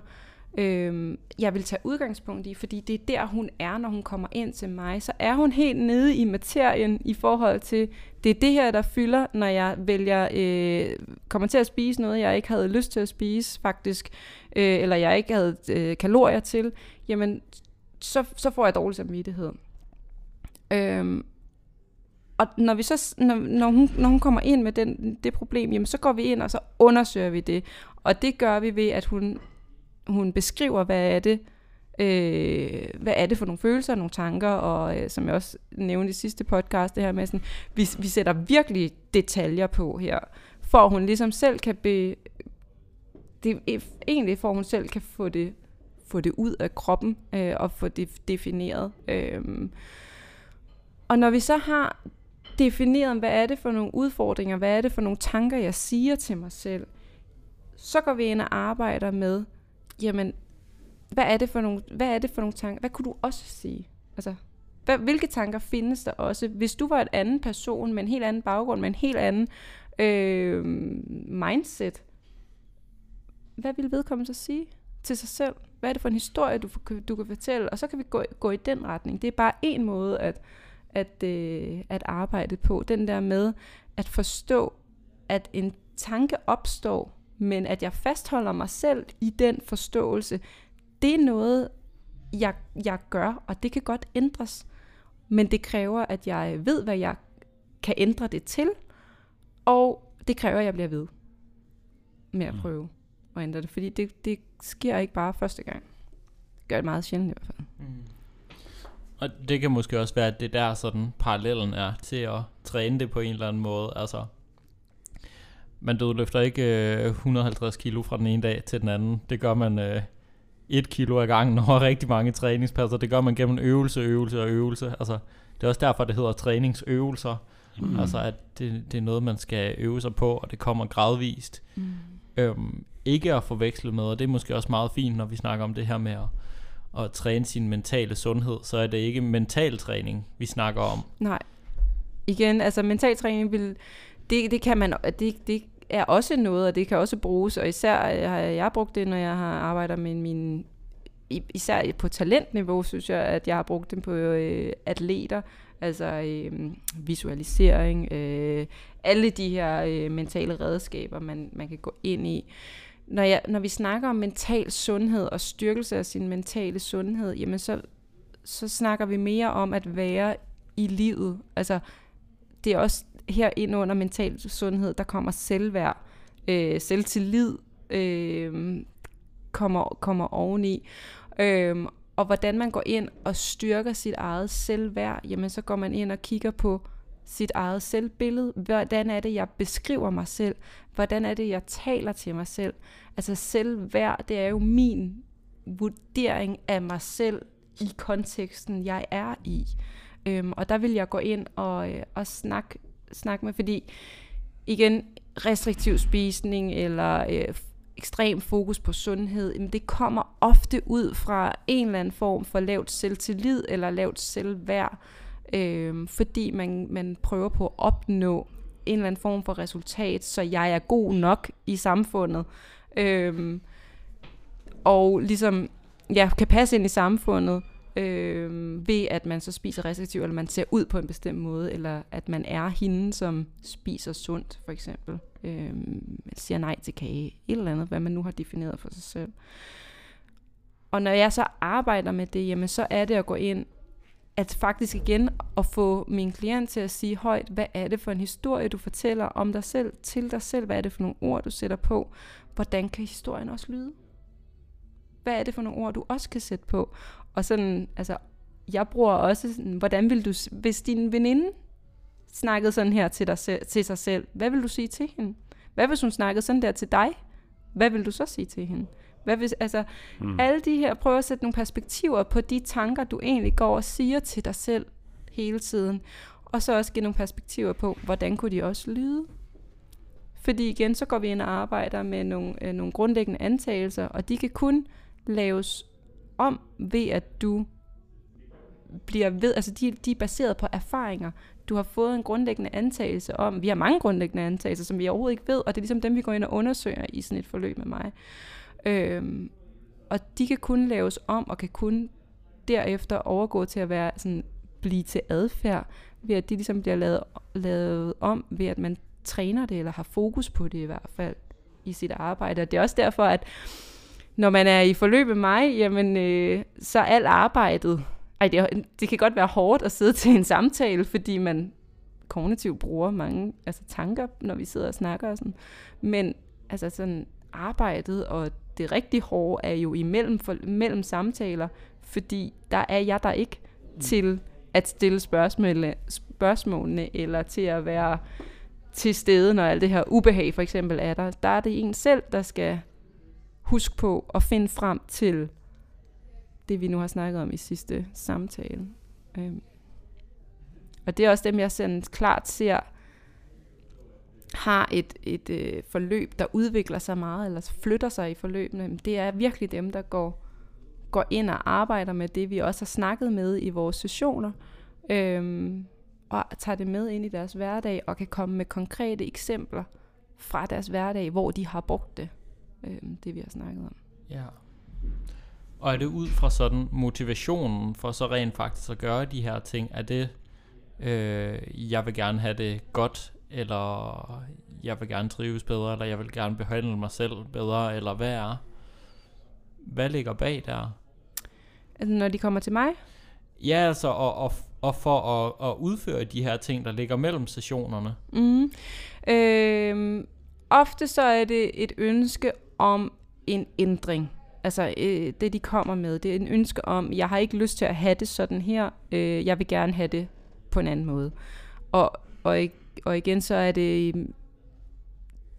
øh, jeg vil tage udgangspunkt i, fordi det er der, hun er, når hun kommer ind til mig. Så er hun helt nede i materien i forhold til, det er det her, der fylder, når jeg vælger, øh, kommer til at spise noget, jeg ikke havde lyst til at spise faktisk, øh, eller jeg ikke havde øh, kalorier til, jamen så, så får jeg dårlig samvittighed. Øhm, og når, vi så, når, når, hun, når hun kommer ind med den, det problem, jamen så går vi ind, og så undersøger vi det. Og det gør vi ved, at hun, hun beskriver, hvad er det, øh, hvad er det for nogle følelser, nogle tanker, og øh, som jeg også nævnte i sidste podcast, det her med sådan, vi, vi sætter virkelig detaljer på her, for hun ligesom selv kan be, det, e, egentlig for hun selv kan få det få det ud af kroppen øh, og få det defineret. Øh, og når vi så har defineret, hvad er det for nogle udfordringer, hvad er det for nogle tanker, jeg siger til mig selv, så går vi ind og arbejder med, jamen, hvad er det for nogle, hvad er det for nogle tanker? Hvad kunne du også sige? Altså, hvad, hvilke tanker findes der også? Hvis du var et anden person med en helt anden baggrund, med en helt anden øh, mindset, hvad ville vedkommende så sige til sig selv? Hvad er det for en historie, du, du kan fortælle? Og så kan vi gå, gå i den retning. Det er bare en måde at, at, øh, at arbejde på. Den der med at forstå, at en tanke opstår, men at jeg fastholder mig selv i den forståelse, det er noget, jeg, jeg gør, og det kan godt ændres. Men det kræver, at jeg ved, hvad jeg kan ændre det til, og det kræver, at jeg bliver ved med at prøve. at ændre det, fordi det, det sker ikke bare første gang. Det gør det meget sjældent i hvert fald. Mm. Og det kan måske også være, at det der sådan parallellen er til at træne det på en eller anden måde. Altså, man dødløfter ikke øh, 150 kilo fra den ene dag til den anden. Det gør man øh, 1 kilo ad gangen over rigtig mange træningspasser. Det gør man gennem øvelse, øvelse og øvelse. Altså, det er også derfor, det hedder træningsøvelser. Mm. Altså, at det, det er noget, man skal øve sig på, og det kommer gradvist. Mm. Øhm, ikke at forveksle med, og det er måske også meget fint, når vi snakker om det her med at, at træne sin mentale sundhed, så er det ikke mental træning, vi snakker om. Nej. Igen, altså mental træning vil, det, det kan man, det, det er også noget, og det kan også bruges, og især øh, har jeg brugt det, når jeg har arbejdet med min, især på talentniveau, synes jeg, at jeg har brugt det på øh, atleter, altså øh, visualisering, øh, alle de her øh, mentale redskaber, man, man kan gå ind i. Når, jeg, når vi snakker om mental sundhed og styrkelse af sin mentale sundhed, jamen så, så snakker vi mere om at være i livet. Altså, det er også her ind under mental sundhed, der kommer selvværd, øh, selvtillid, øh, kommer, kommer oveni. Øh, og hvordan man går ind og styrker sit eget selvværd, jamen så går man ind og kigger på sit eget selvbillede. Hvordan er det, jeg beskriver mig selv? Hvordan er det, jeg taler til mig selv? Altså selvværd, det er jo min vurdering af mig selv i konteksten, jeg er i. Øhm, og der vil jeg gå ind og, øh, og snakke, snakke med, fordi igen, restriktiv spisning eller øh, ekstrem fokus på sundhed, jamen det kommer ofte ud fra en eller anden form for lavt selvtillid eller lavt selvværd, øh, fordi man, man prøver på at opnå en eller anden form for resultat, så jeg er god nok i samfundet. Øh, og ligesom ja, kan passe ind i samfundet, øh, ved at man så spiser restriktivt, eller man ser ud på en bestemt måde, eller at man er hende, som spiser sundt, for eksempel. Øh, siger nej til kage, et eller andet, hvad man nu har defineret for sig selv. Og når jeg så arbejder med det, jamen så er det at gå ind, at faktisk igen at få min klient til at sige højt, hvad er det for en historie, du fortæller om dig selv, til dig selv, hvad er det for nogle ord, du sætter på, hvordan kan historien også lyde? Hvad er det for nogle ord, du også kan sætte på? Og sådan, altså, jeg bruger også sådan, hvordan vil du, hvis din veninde snakkede sådan her til, dig selv, til sig selv, hvad vil du sige til hende? Hvad hvis hun snakkede sådan der til dig? Hvad vil du så sige til hende? Hvad hvis, altså, mm. alle de her, prøver at sætte nogle perspektiver på de tanker, du egentlig går og siger til dig selv hele tiden. Og så også give nogle perspektiver på, hvordan kunne de også lyde? Fordi igen, så går vi ind og arbejder med nogle, øh, nogle grundlæggende antagelser, og de kan kun laves om ved, at du bliver ved, altså de, de er baseret på erfaringer. Du har fået en grundlæggende antagelse om, vi har mange grundlæggende antagelser, som vi overhovedet ikke ved, og det er ligesom dem, vi går ind og undersøger i sådan et forløb med mig. Øhm, og de kan kun laves om, og kan kun derefter overgå til at være sådan, blive til adfærd, ved at de ligesom bliver lavet, lavet om, ved at man træner det, eller har fokus på det i hvert fald i sit arbejde. Og det er også derfor, at når man er i forløb med mig, jamen, øh, så er alt arbejdet, ej, det, det kan godt være hårdt at sidde til en samtale, fordi man kognitivt bruger mange altså, tanker, når vi sidder og snakker og sådan. Men altså sådan arbejdet og det rigtig hårde er jo imellem for, mellem samtaler, fordi der er jeg der ikke mm. til at stille spørgsmålene, spørgsmålene, eller til at være til stede, når alt det her ubehag for eksempel er der. Der er det en selv, der skal huske på at finde frem til det, vi nu har snakket om i sidste samtale. Øhm. Og det er også dem, jeg sådan klart ser, har et, et øh, forløb, der udvikler sig meget, eller flytter sig i forløbene. Det er virkelig dem, der går, går ind og arbejder med det, vi også har snakket med i vores sessioner, øhm, og tager det med ind i deres hverdag, og kan komme med konkrete eksempler fra deres hverdag, hvor de har brugt det øh, det vi har snakket om. Ja. Og er det ud fra sådan motivationen for så rent faktisk at gøre de her ting, er det, øh, jeg vil gerne have det godt, eller jeg vil gerne trives bedre, eller jeg vil gerne behandle mig selv bedre, eller hvad er? Hvad ligger bag der? Altså når de kommer til mig? Ja, altså, og, og, og for at, at udføre de her ting, der ligger mellem stationerne. Mm. Øh, ofte så er det et ønske om en ændring. Altså øh, det, de kommer med, det er en ønske om, jeg har ikke lyst til at have det sådan her, øh, jeg vil gerne have det på en anden måde. Og, og, og igen, så er det øh,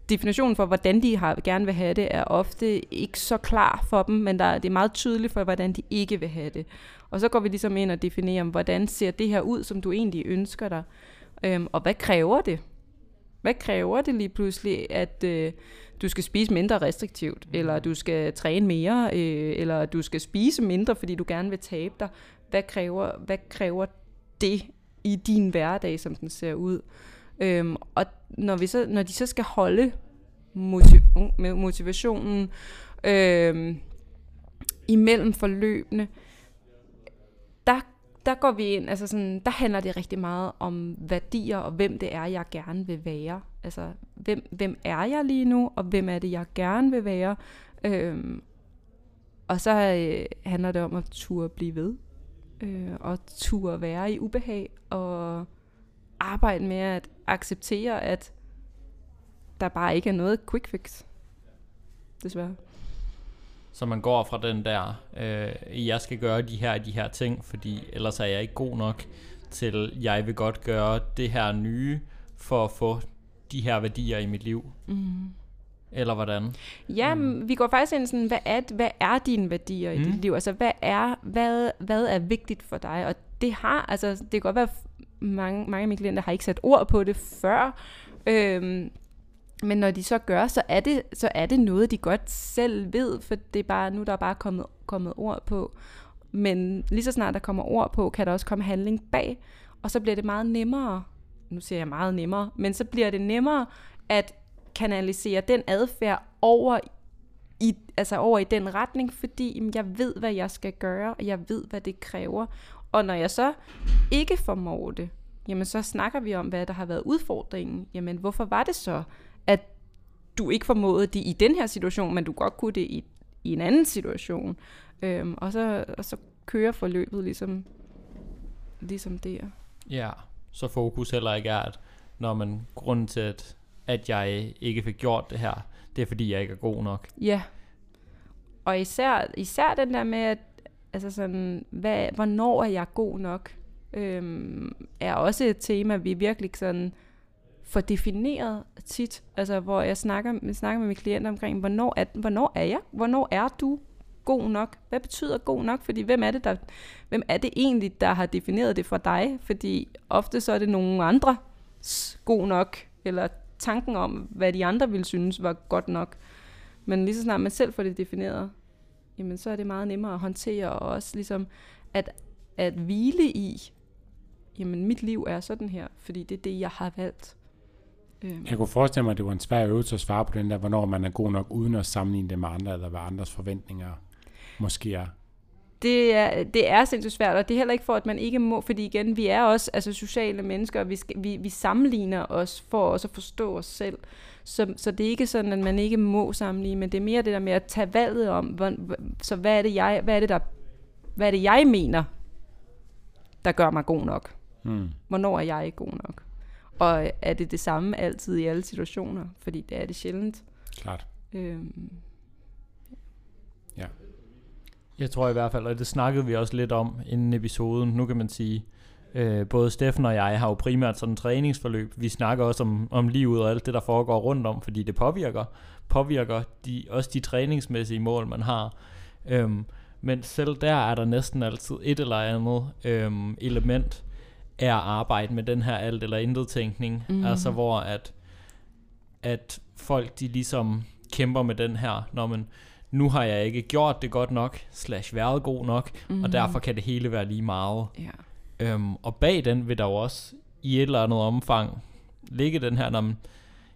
definitionen for, hvordan de har, gerne vil have det, er ofte ikke så klar for dem, men der, det er meget tydeligt for, hvordan de ikke vil have det. Og så går vi ligesom ind og definerer, hvordan ser det her ud, som du egentlig ønsker dig, øhm, og hvad kræver det? Hvad kræver det lige pludselig, at øh, du skal spise mindre restriktivt, eller du skal træne mere, øh, eller du skal spise mindre, fordi du gerne vil tabe dig? Hvad kræver, hvad kræver det i din hverdag, som den ser ud? Øhm, og når, vi så, når de så skal holde motiv- motivationen øhm, imellem forløbene, der, der går vi ind, altså sådan, der handler det rigtig meget om værdier, og hvem det er, jeg gerne vil være. Altså, hvem, hvem er jeg lige nu, og hvem er det, jeg gerne vil være. Øhm, og så øh, handler det om at turde blive ved, øh, og turde være i ubehag, og arbejde med at acceptere, at der bare ikke er noget quick fix. Desværre. Så man går fra den der, øh, jeg skal gøre de her de her ting, fordi ellers er jeg ikke god nok, til jeg vil godt gøre det her nye, for at få de her værdier i mit liv. Mm. Eller hvordan? Ja, mm. vi går faktisk ind sådan, hvad er, hvad er dine værdier i mm. dit liv? Altså, hvad er, hvad, hvad er vigtigt for dig? Og det har, altså, det kan godt være, mange, mange af mine klienter har ikke sat ord på det før, øhm, men når de så gør, så er, det, så er det noget, de godt selv ved, for det er bare, nu der er bare kommet, kommet ord på. Men lige så snart der kommer ord på, kan der også komme handling bag, og så bliver det meget nemmere, nu siger jeg meget nemmere, men så bliver det nemmere at kanalisere den adfærd over i, altså over i den retning, fordi jamen, jeg ved, hvad jeg skal gøre, og jeg ved, hvad det kræver. Og når jeg så ikke formår det, jamen så snakker vi om, hvad der har været udfordringen. Jamen hvorfor var det så, at du ikke formåede det i den her situation, men du godt kunne det i, i en anden situation. Øhm, og, så, og så kører forløbet ligesom, ligesom der. Ja, så fokus heller ikke er, at når man grunden til, at, at jeg ikke fik gjort det her, det er fordi, jeg ikke er god nok. Ja. Og især, især den der med, at altså sådan, hvad, hvornår er jeg god nok, øhm, er også et tema, vi virkelig sådan får defineret tit. Altså, hvor jeg snakker, jeg snakker med mine klienter omkring, hvornår er, hvornår er jeg? Hvornår er du god nok? Hvad betyder god nok? Fordi hvem er det, der, hvem er det egentlig, der har defineret det for dig? Fordi ofte så er det nogle andre god nok, eller tanken om, hvad de andre ville synes var godt nok. Men lige så snart man selv får det defineret, jamen så er det meget nemmere at håndtere, og også ligesom at, at hvile i, jamen mit liv er sådan her, fordi det er det, jeg har valgt. Øhm. Jeg kunne forestille mig, at det var en svær øvelse at svare på den der, hvornår man er god nok, uden at sammenligne det med andre, eller hvad andres forventninger måske er. Det er, det er sindssygt svært, og det er heller ikke for, at man ikke må, fordi igen, vi er også altså, sociale mennesker, og vi, skal, vi, vi sammenligner os for også at forstå os selv. Så, så det er ikke sådan, at man ikke må sammenligne, men det er mere det der med at tage valget om, hvor, så hvad er det, jeg, hvad er det, der, hvad er det, jeg mener, der gør mig god nok? Hmm. Hvornår er jeg ikke god nok? Og er det det samme altid i alle situationer? Fordi det er det sjældent. Klart. Øhm, ja. Jeg tror i hvert fald, og det snakkede vi også lidt om inden episoden. Nu kan man sige, øh, både Steffen og jeg har jo primært sådan en træningsforløb. Vi snakker også om, om livet og alt det, der foregår rundt om, fordi det påvirker, påvirker de, også de træningsmæssige mål, man har. Øhm, men selv der er der næsten altid et eller andet øhm, element, er at arbejde med den her alt eller intet tænkning. Mm. Altså hvor at, at folk de ligesom kæmper med den her, når man, nu har jeg ikke gjort det godt nok, slash været god nok, mm. og derfor kan det hele være lige meget. Yeah. Øhm, og bag den vil der jo også i et eller andet omfang ligge den her, når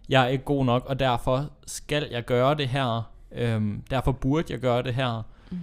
jeg er ikke god nok, og derfor skal jeg gøre det her, øhm, derfor burde jeg gøre det her. Mm.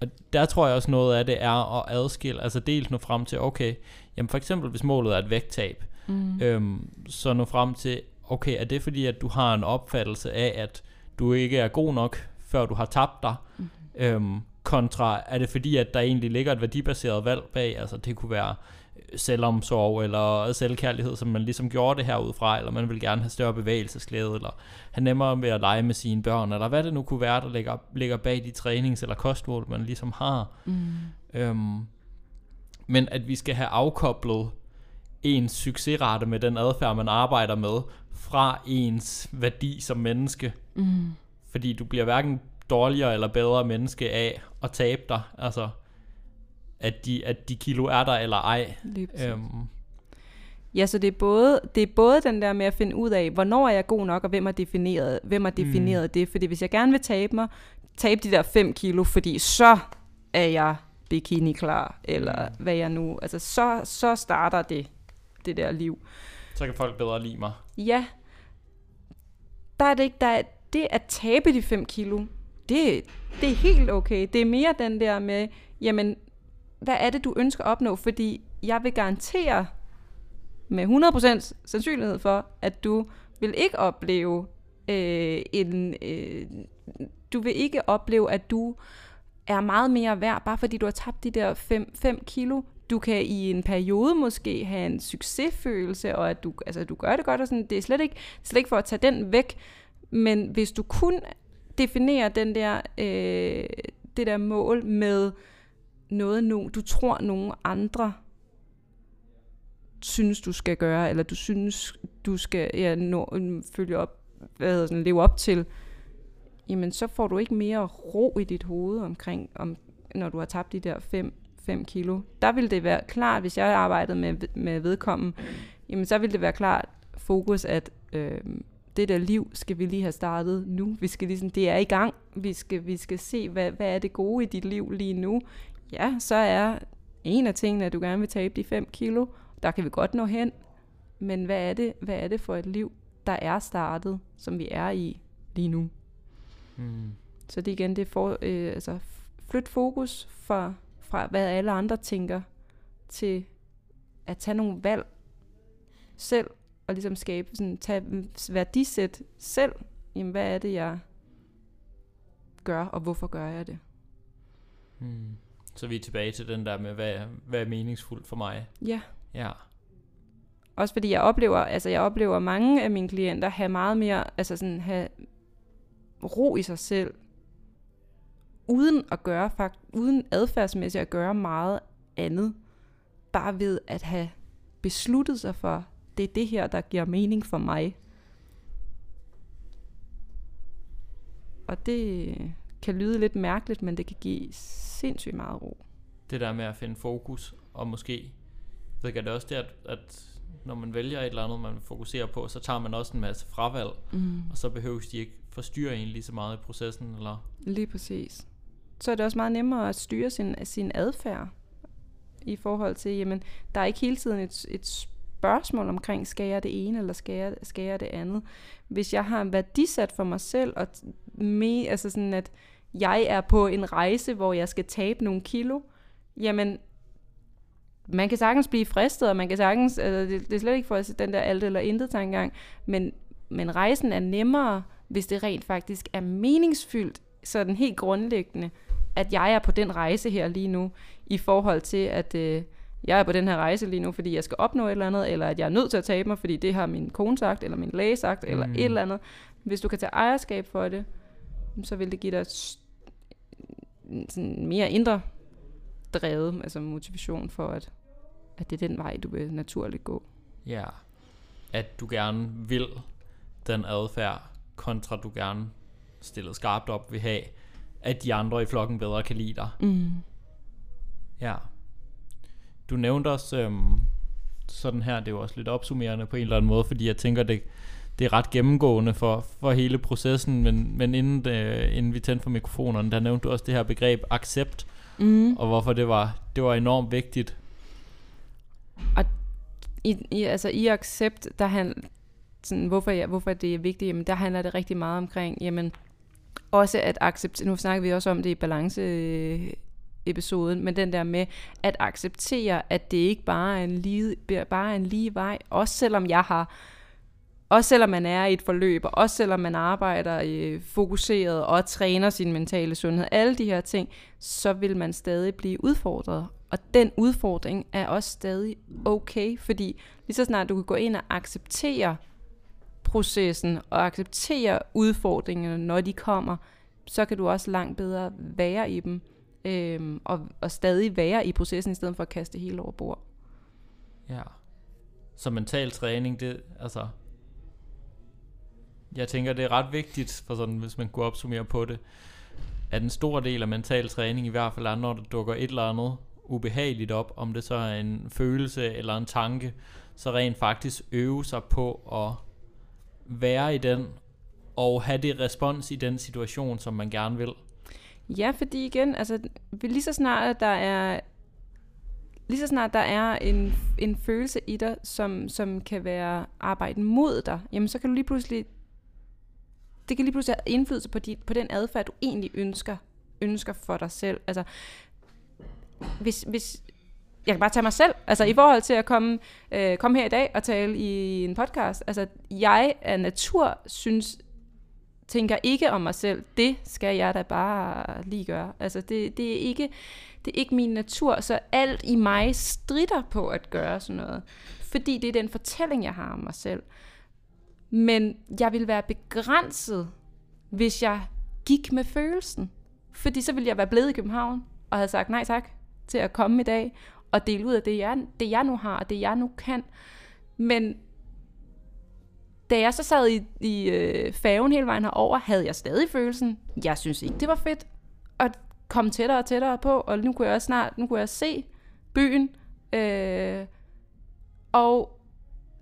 Og der tror jeg også noget af det er at adskille, altså dels nå frem til, okay, jamen for eksempel hvis målet er et vægttab, mm. øhm, så nå frem til, okay, er det fordi, at du har en opfattelse af, at du ikke er god nok, før du har tabt dig, mm. øhm, kontra er det fordi, at der egentlig ligger et værdibaseret valg bag, altså det kunne være øh, selvomsorg eller selvkærlighed, som man ligesom gjorde det her ud fra, eller man vil gerne have større bevægelsesglæde, eller have nemmere med at lege med sine børn, eller hvad det nu kunne være, der ligger, ligger bag de trænings- eller kostmål, man ligesom har. Mm. Øhm, men at vi skal have afkoblet ens succesrate med den adfærd, man arbejder med, fra ens værdi som menneske. Mm. Fordi du bliver hverken dårligere eller bedre menneske af at tabe dig. Altså, at de, at de kilo er der eller ej. Øhm, Ja, så det er, både, det er både den der med at finde ud af, hvornår er jeg god nok, og hvem har defineret, hvem har defineret mm. det. Fordi hvis jeg gerne vil tabe mig, tabe de der 5 kilo, fordi så er jeg bikini klar, eller Mm. hvad jeg nu, altså så, så starter det, det der liv. så kan folk bedre lide mig. Ja, der er det ikke, der er, det at tabe de 5 kilo, det, det er helt okay. Det er mere den der med, jamen, hvad er det, du ønsker at opnå? Fordi jeg vil garantere med 100% sandsynlighed for, at du vil ikke opleve øh, en... Øh, du vil ikke opleve, at du er meget mere værd, bare fordi du har tabt de der 5 kilo. Du kan i en periode måske have en succesfølelse, og at du, altså, du gør det godt, og sådan, det er slet ikke, slet ikke for at tage den væk, men hvis du kun definerer den der, øh, det der mål med noget, no, du tror nogen andre synes, du skal gøre, eller du synes, du skal ja, nå, følge op, hvad hedder sådan, leve op til, jamen så får du ikke mere ro i dit hoved omkring, om, når du har tabt de der 5 5 kilo. Der vil det være klart, hvis jeg arbejdede med, med vedkommen, jamen så vil det være klart fokus, at øh, det der liv skal vi lige have startet nu. Vi skal ligesom, det er i gang. Vi skal, vi skal se, hvad, hvad er det gode i dit liv lige nu. Ja, så er en af tingene, at du gerne vil tabe de 5 kilo. Der kan vi godt nå hen. Men hvad er det, hvad er det for et liv, der er startet, som vi er i lige nu? Mm. Så det er igen, det for, øh, altså flyt fokus fra, fra, hvad alle andre tænker, til at tage nogle valg selv, og ligesom skabe, sådan, tage værdisæt selv. Jamen, hvad er det, jeg gør, og hvorfor gør jeg det? Mm. Så vi er tilbage til den der med, hvad, hvad er meningsfuldt for mig. Ja. Ja. Også fordi jeg oplever, altså jeg oplever mange af mine klienter have meget mere, altså sådan have ro i sig selv, uden at gøre, fakt, uden adfærdsmæssigt at gøre meget andet, bare ved at have besluttet sig for, det er det her, der giver mening for mig. Og det kan lyde lidt mærkeligt, men det kan give sindssygt meget ro. Det der med at finde fokus, og måske, ved jeg det også det, at, at når man vælger et eller andet, man fokuserer på, så tager man også en masse fravalg, Mm. og så behøves de ikke forstyrre en lige så meget i processen, eller... Lige præcis. Så er det også meget nemmere at styre sin, sin adfærd i forhold til, jamen, der er ikke hele tiden et, et spørgsmål omkring, skal jeg det ene, eller skal jeg, skal jeg det andet. Hvis jeg har en værdisat for mig selv, og me, altså sådan, at jeg er på en rejse, hvor jeg skal tabe nogle kilo, jamen, man kan sagtens blive fristet, og man kan sagtens, altså det, det er slet ikke for at den der alt eller intet tankegang, men, men rejsen er nemmere, hvis det rent faktisk er meningsfyldt, sådan helt grundlæggende, at jeg er på den rejse her lige nu, i forhold til, at øh, jeg er på den her rejse lige nu, fordi jeg skal opnå et eller andet, eller at jeg er nødt til at tabe mig, fordi det har min kone sagt, eller min læge sagt, eller Mm. et eller andet. Hvis du kan tage ejerskab for det, så vil det give dig sådan mere indre drevet, altså motivation for, at, at det er den vej, du vil naturligt gå. Ja. At du gerne vil den adfærd, kontra du gerne stillet skarpt op vil have, at de andre i flokken bedre kan lide dig. Mm. Ja. Du nævnte også øhm, sådan her, det er jo også lidt opsummerende på en eller anden måde, fordi jeg tænker, det, det er ret gennemgående for, for hele processen, men, men inden, det, inden vi tændte for mikrofonerne, der nævnte du også det her begreb accept, Mm. og hvorfor det var, det var enormt vigtigt. I, i, altså i accept, der han, sådan, hvorfor, jeg, hvorfor det er vigtigt, jamen der handler det rigtig meget omkring, jamen også at acceptere, nu snakker vi også om det i balance episoden, men den der med at acceptere, at det ikke bare er en lige, bare er en lige vej, også selvom jeg har også selvom man er i et forløb, og også selvom man arbejder øh, fokuseret og træner sin mentale sundhed, alle de her ting, så vil man stadig blive udfordret. Og den udfordring er også stadig okay, fordi lige så snart du kan gå ind og acceptere processen og acceptere udfordringerne, når de kommer, så kan du også langt bedre være i dem, øhm, og, og stadig være i processen, i stedet for at kaste hele over bord. Ja. Så mental træning, det, altså, jeg tænker, det er ret vigtigt, for sådan, hvis man kunne opsummere på det, at en stor del af mental træning i hvert fald er, når der dukker et eller andet ubehageligt op, om det så er en følelse eller en tanke, så rent faktisk øve sig på at være i den, og have det respons i den situation, som man gerne vil. Ja, fordi igen, altså lige så snart der er lige så snart der er en, en følelse i dig, som, som kan være arbejde mod dig, jamen så kan du lige pludselig det kan lige pludselig have indflydelse på, dit, på den adfærd, du egentlig ønsker, ønsker for dig selv. Altså, hvis, hvis, jeg kan bare tage mig selv, altså i forhold til at komme, øh, komme her i dag og tale i en podcast, altså jeg af natur synes, tænker ikke om mig selv, det skal jeg da bare lige gøre. Altså det, det, er ikke, det er ikke min natur, så alt i mig strider på at gøre sådan noget. Fordi det er den fortælling, jeg har om mig selv. Men jeg vil være begrænset, hvis jeg gik med følelsen. Fordi så ville jeg være blevet i København og havde sagt nej tak til at komme i dag og dele ud af det jeg, det, jeg nu har og det, jeg nu kan. Men da jeg så sad i, i øh, færgen hele vejen herover, havde jeg stadig følelsen, jeg synes ikke, det var fedt at komme tættere og tættere på, og nu kunne jeg også snart, nu kunne jeg se byen, øh, og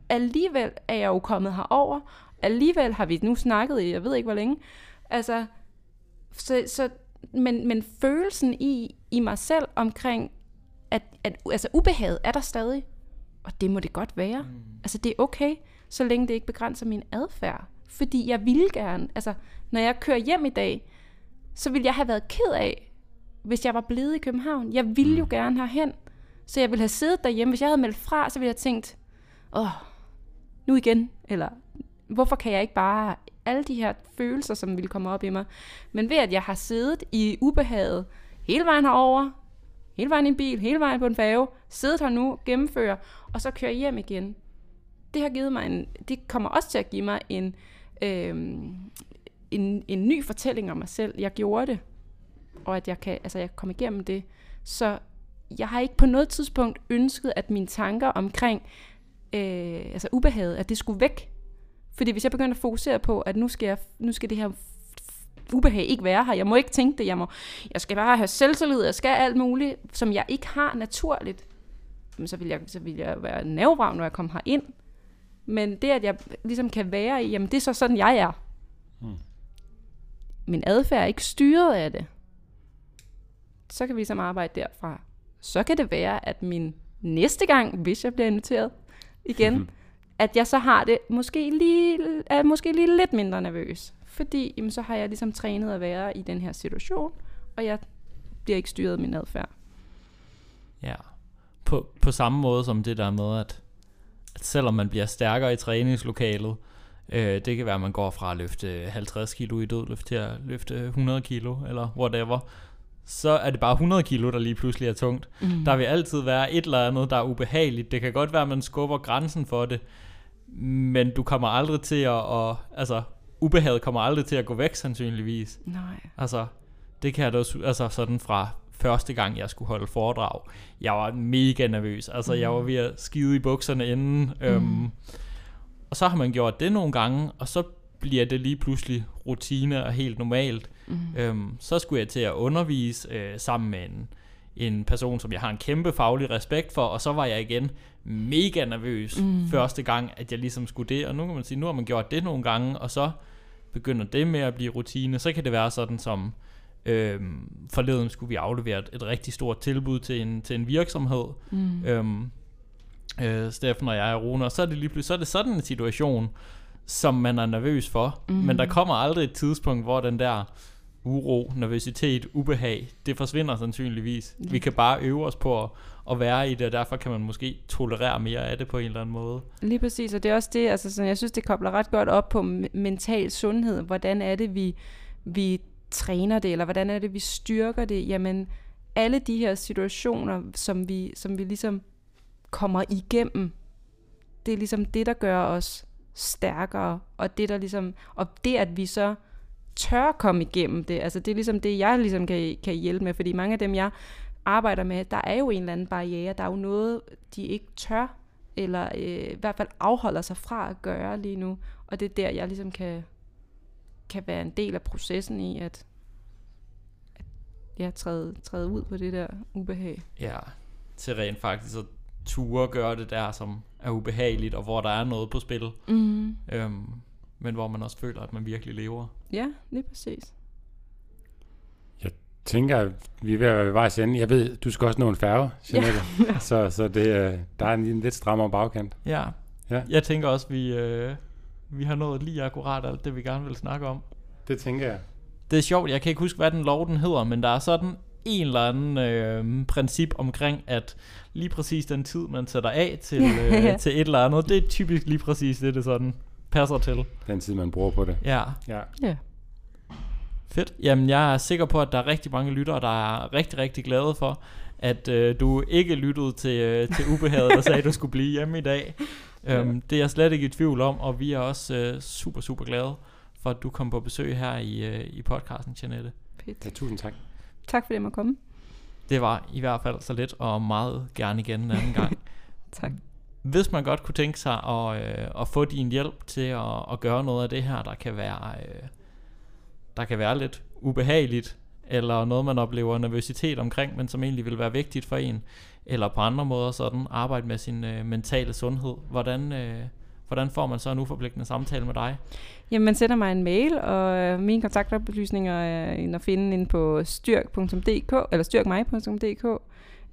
alligevel er jeg jo kommet herover, alligevel har vi nu snakket i, jeg ved ikke hvor længe, altså, så, så men, men følelsen i, i mig selv omkring, at, at altså ubehaget er der stadig, og det må det godt være. Mm. Altså det er okay, så længe det ikke begrænser min adfærd. Fordi jeg vil gerne, altså når jeg kører hjem i dag, så ville jeg have været ked af, hvis jeg var blevet i København. Jeg ville jo mm. gerne herhen, så jeg ville have siddet derhjemme. Hvis jeg havde meldt fra, så ville jeg have tænkt, åh, nu igen, eller hvorfor kan jeg ikke bare alle de her følelser, som vil komme op i mig. Men ved at jeg har siddet i ubehaget hele vejen herover, hele vejen i en bil, hele vejen på en færge, siddet her nu, gennemfører, og så kører hjem igen. Det har givet mig en, det kommer også til at give mig en, øhm, en, en ny fortælling om mig selv. Jeg gjorde det, og at jeg kan, altså jeg kom igennem det. Så jeg har ikke på noget tidspunkt ønsket, at mine tanker omkring øh, altså ubehaget, at det skulle væk. Fordi hvis jeg begynder at fokusere på, at nu skal, jeg, nu skal det her ubehag ikke være her, jeg må ikke tænke det, jeg, må, jeg skal bare have selvtillid, jeg skal alt muligt, som jeg ikke har naturligt, så vil jeg, så vil jeg være nervevrag, når jeg kommer her ind. Men det, at jeg ligesom kan være i, jamen det er så sådan, jeg er. Hmm. Min adfærd er ikke styret af det. Så kan vi ligesom arbejde derfra. Så kan det være, at min næste gang, hvis jeg bliver inviteret, igen, mm-hmm. at jeg så har det måske lige, er måske lige lidt mindre nervøs. Fordi jamen, så har jeg ligesom trænet at være i den her situation, og jeg bliver ikke styret af min adfærd. Ja, på, på samme måde som det der med, at, at selvom man bliver stærkere i træningslokalet, øh, det kan være, at man går fra at løfte 50 kilo i dødløft til at løfte 100 kilo, eller whatever, så er det bare 100 kilo, der lige pludselig er tungt. Mm. Der vil altid være et eller andet, der er ubehageligt. Det kan godt være, at man skubber grænsen for det, men du kommer aldrig til at, og, altså, ubehaget kommer aldrig til at gå væk, sandsynligvis. Nej. Altså, det kan jeg da altså sådan fra første gang, jeg skulle holde foredrag. Jeg var mega nervøs. Altså, mm. jeg var ved at skide i bukserne inden. Mm. Øhm, og så har man gjort det nogle gange, og så bliver det lige pludselig rutine og helt normalt. Mm. Øhm, så skulle jeg til at undervise øh, sammen med en, en person, som jeg har en kæmpe faglig respekt for, og så var jeg igen mega nervøs mm. første gang, at jeg ligesom skulle det, og nu kan man sige, nu har man gjort det nogle gange, og så begynder det med at blive rutine, så kan det være sådan som, øhm, forleden skulle vi aflevere et, et rigtig stort tilbud til en, til en virksomhed, mm. øhm, øh, Steffen og jeg og Rune, og så er det lige pludselig, så er det sådan en situation, som man er nervøs for. Mm. Men der kommer aldrig et tidspunkt, hvor den der uro, nervøsitet, ubehag, det forsvinder sandsynligvis. Vi kan bare øve os på at, at være i det, og derfor kan man måske tolerere mere af det på en eller anden måde. Lige præcis, og det er også det, altså sådan, jeg synes, det kobler ret godt op på mental sundhed. Hvordan er det, vi, vi træner det, eller hvordan er det, vi styrker det? Jamen, alle de her situationer, som vi, som vi ligesom kommer igennem, det er ligesom det, der gør os stærkere, og det der ligesom, og det at vi så tør komme igennem det, altså det er ligesom det, jeg ligesom kan, kan hjælpe med, fordi mange af dem, jeg arbejder med, der er jo en eller anden barriere, der er jo noget, de ikke tør, eller øh, i hvert fald afholder sig fra at gøre lige nu, og det er der, jeg ligesom kan, kan være en del af processen i, at, at ja, træde, træde ud på det der ubehag. Ja, til rent faktisk at ture gøre det der, som er ubehageligt, og hvor der er noget på spil. Mm. Øhm, men hvor man også føler, at man virkelig lever. Ja, lige præcis. Tænker, at vi er ved at være ved vejs ende. Jeg ved, du skal også nå en færge, Jeanette. Ja. så, så det, øh, der er en lidt strammere bagkant. Ja. Ja. Jeg tænker også, vi, øh, vi har nået lige akkurat alt det, vi gerne vil snakke om. Det tænker jeg. Det er sjovt, jeg kan ikke huske, hvad den lov den hedder, men der er sådan en eller anden øh, princip omkring, at lige præcis den tid, man sætter af til, øh, til et eller andet, det er typisk lige præcis det, det sådan passer til. Den tid, man bruger på det. Ja, Ja. Ja. Fedt. Jamen, jeg er sikker på, at der er rigtig mange lyttere, der er rigtig, rigtig glade for, at øh, du ikke lyttede til, øh, til ubehaget, der sagde, at du skulle blive hjemme i dag. Øhm, det er jeg slet ikke i tvivl om, og vi er også øh, super, super glade for, at du kom på besøg her i, øh, i podcasten, Janette. Fedt. ja, tusind tak. Tak for det, jeg må komme. Det var i hvert fald så lidt, og meget gerne igen en anden gang. Tak. Hvis man godt kunne tænke sig at, øh, at få din hjælp til at, at gøre noget af det her, der kan være, øh, der kan være lidt ubehageligt, eller noget, man oplever nervøsitet omkring, men som egentlig vil være vigtigt for en, eller på andre måder sådan arbejde med sin øh, mentale sundhed. Hvordan, øh, hvordan får man så en uforpligtende samtale med dig? Jamen, man sender mig en mail, og øh, mine kontaktoplysninger er inde at finde inde på styrk.dk, eller styrkmig.dk.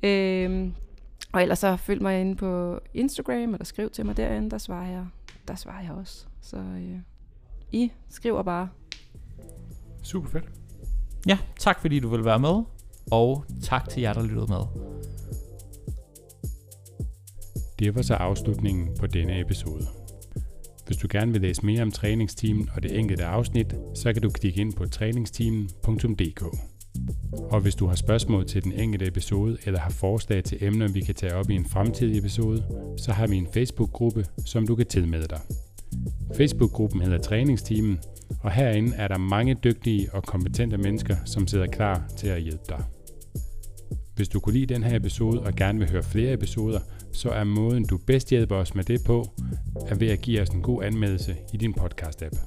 Øh, og ellers så følg mig inde på Instagram, eller skriv til mig derinde, der svarer jeg, der svarer jeg også. Så øh, I skriver bare. Super fedt. Ja, tak fordi du vil være med, og tak til jer, der lyttede med. Det var så afslutningen på denne episode. Hvis du gerne vil læse mere om træningsteamen og det enkelte afsnit, så kan du klikke ind på træningsteamen.dk. Og hvis du har spørgsmål til den enkelte episode eller har forslag til emner, vi kan tage op i en fremtidig episode, så har vi en Facebook-gruppe, som du kan tilmelde dig. Facebook-gruppen hedder Træningsteamen, og herinde er der mange dygtige og kompetente mennesker, som sidder klar til at hjælpe dig. Hvis du kunne lide den her episode og gerne vil høre flere episoder, så er måden du bedst hjælper os med det på, er ved at give os en god anmeldelse i din podcast-app.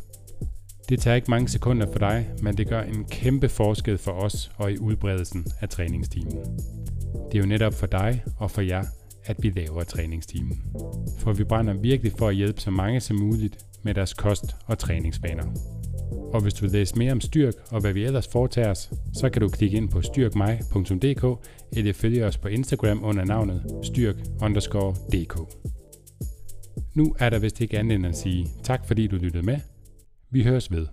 Det tager ikke mange sekunder for dig, men det gør en kæmpe forskel for os og i udbredelsen af træningsteamet. Det er jo netop for dig og for jer, at vi laver træningsteamen. For vi brænder virkelig for at hjælpe så mange som muligt med deres kost- og træningsvaner. Og hvis du vil læse mere om Styrk og hvad vi ellers foretager os, så kan du klikke ind på styrkmig.dk eller følge os på Instagram under navnet styrk-dk. Nu er der vist ikke andet end at sige tak fordi du lyttede med. Vi høres ved.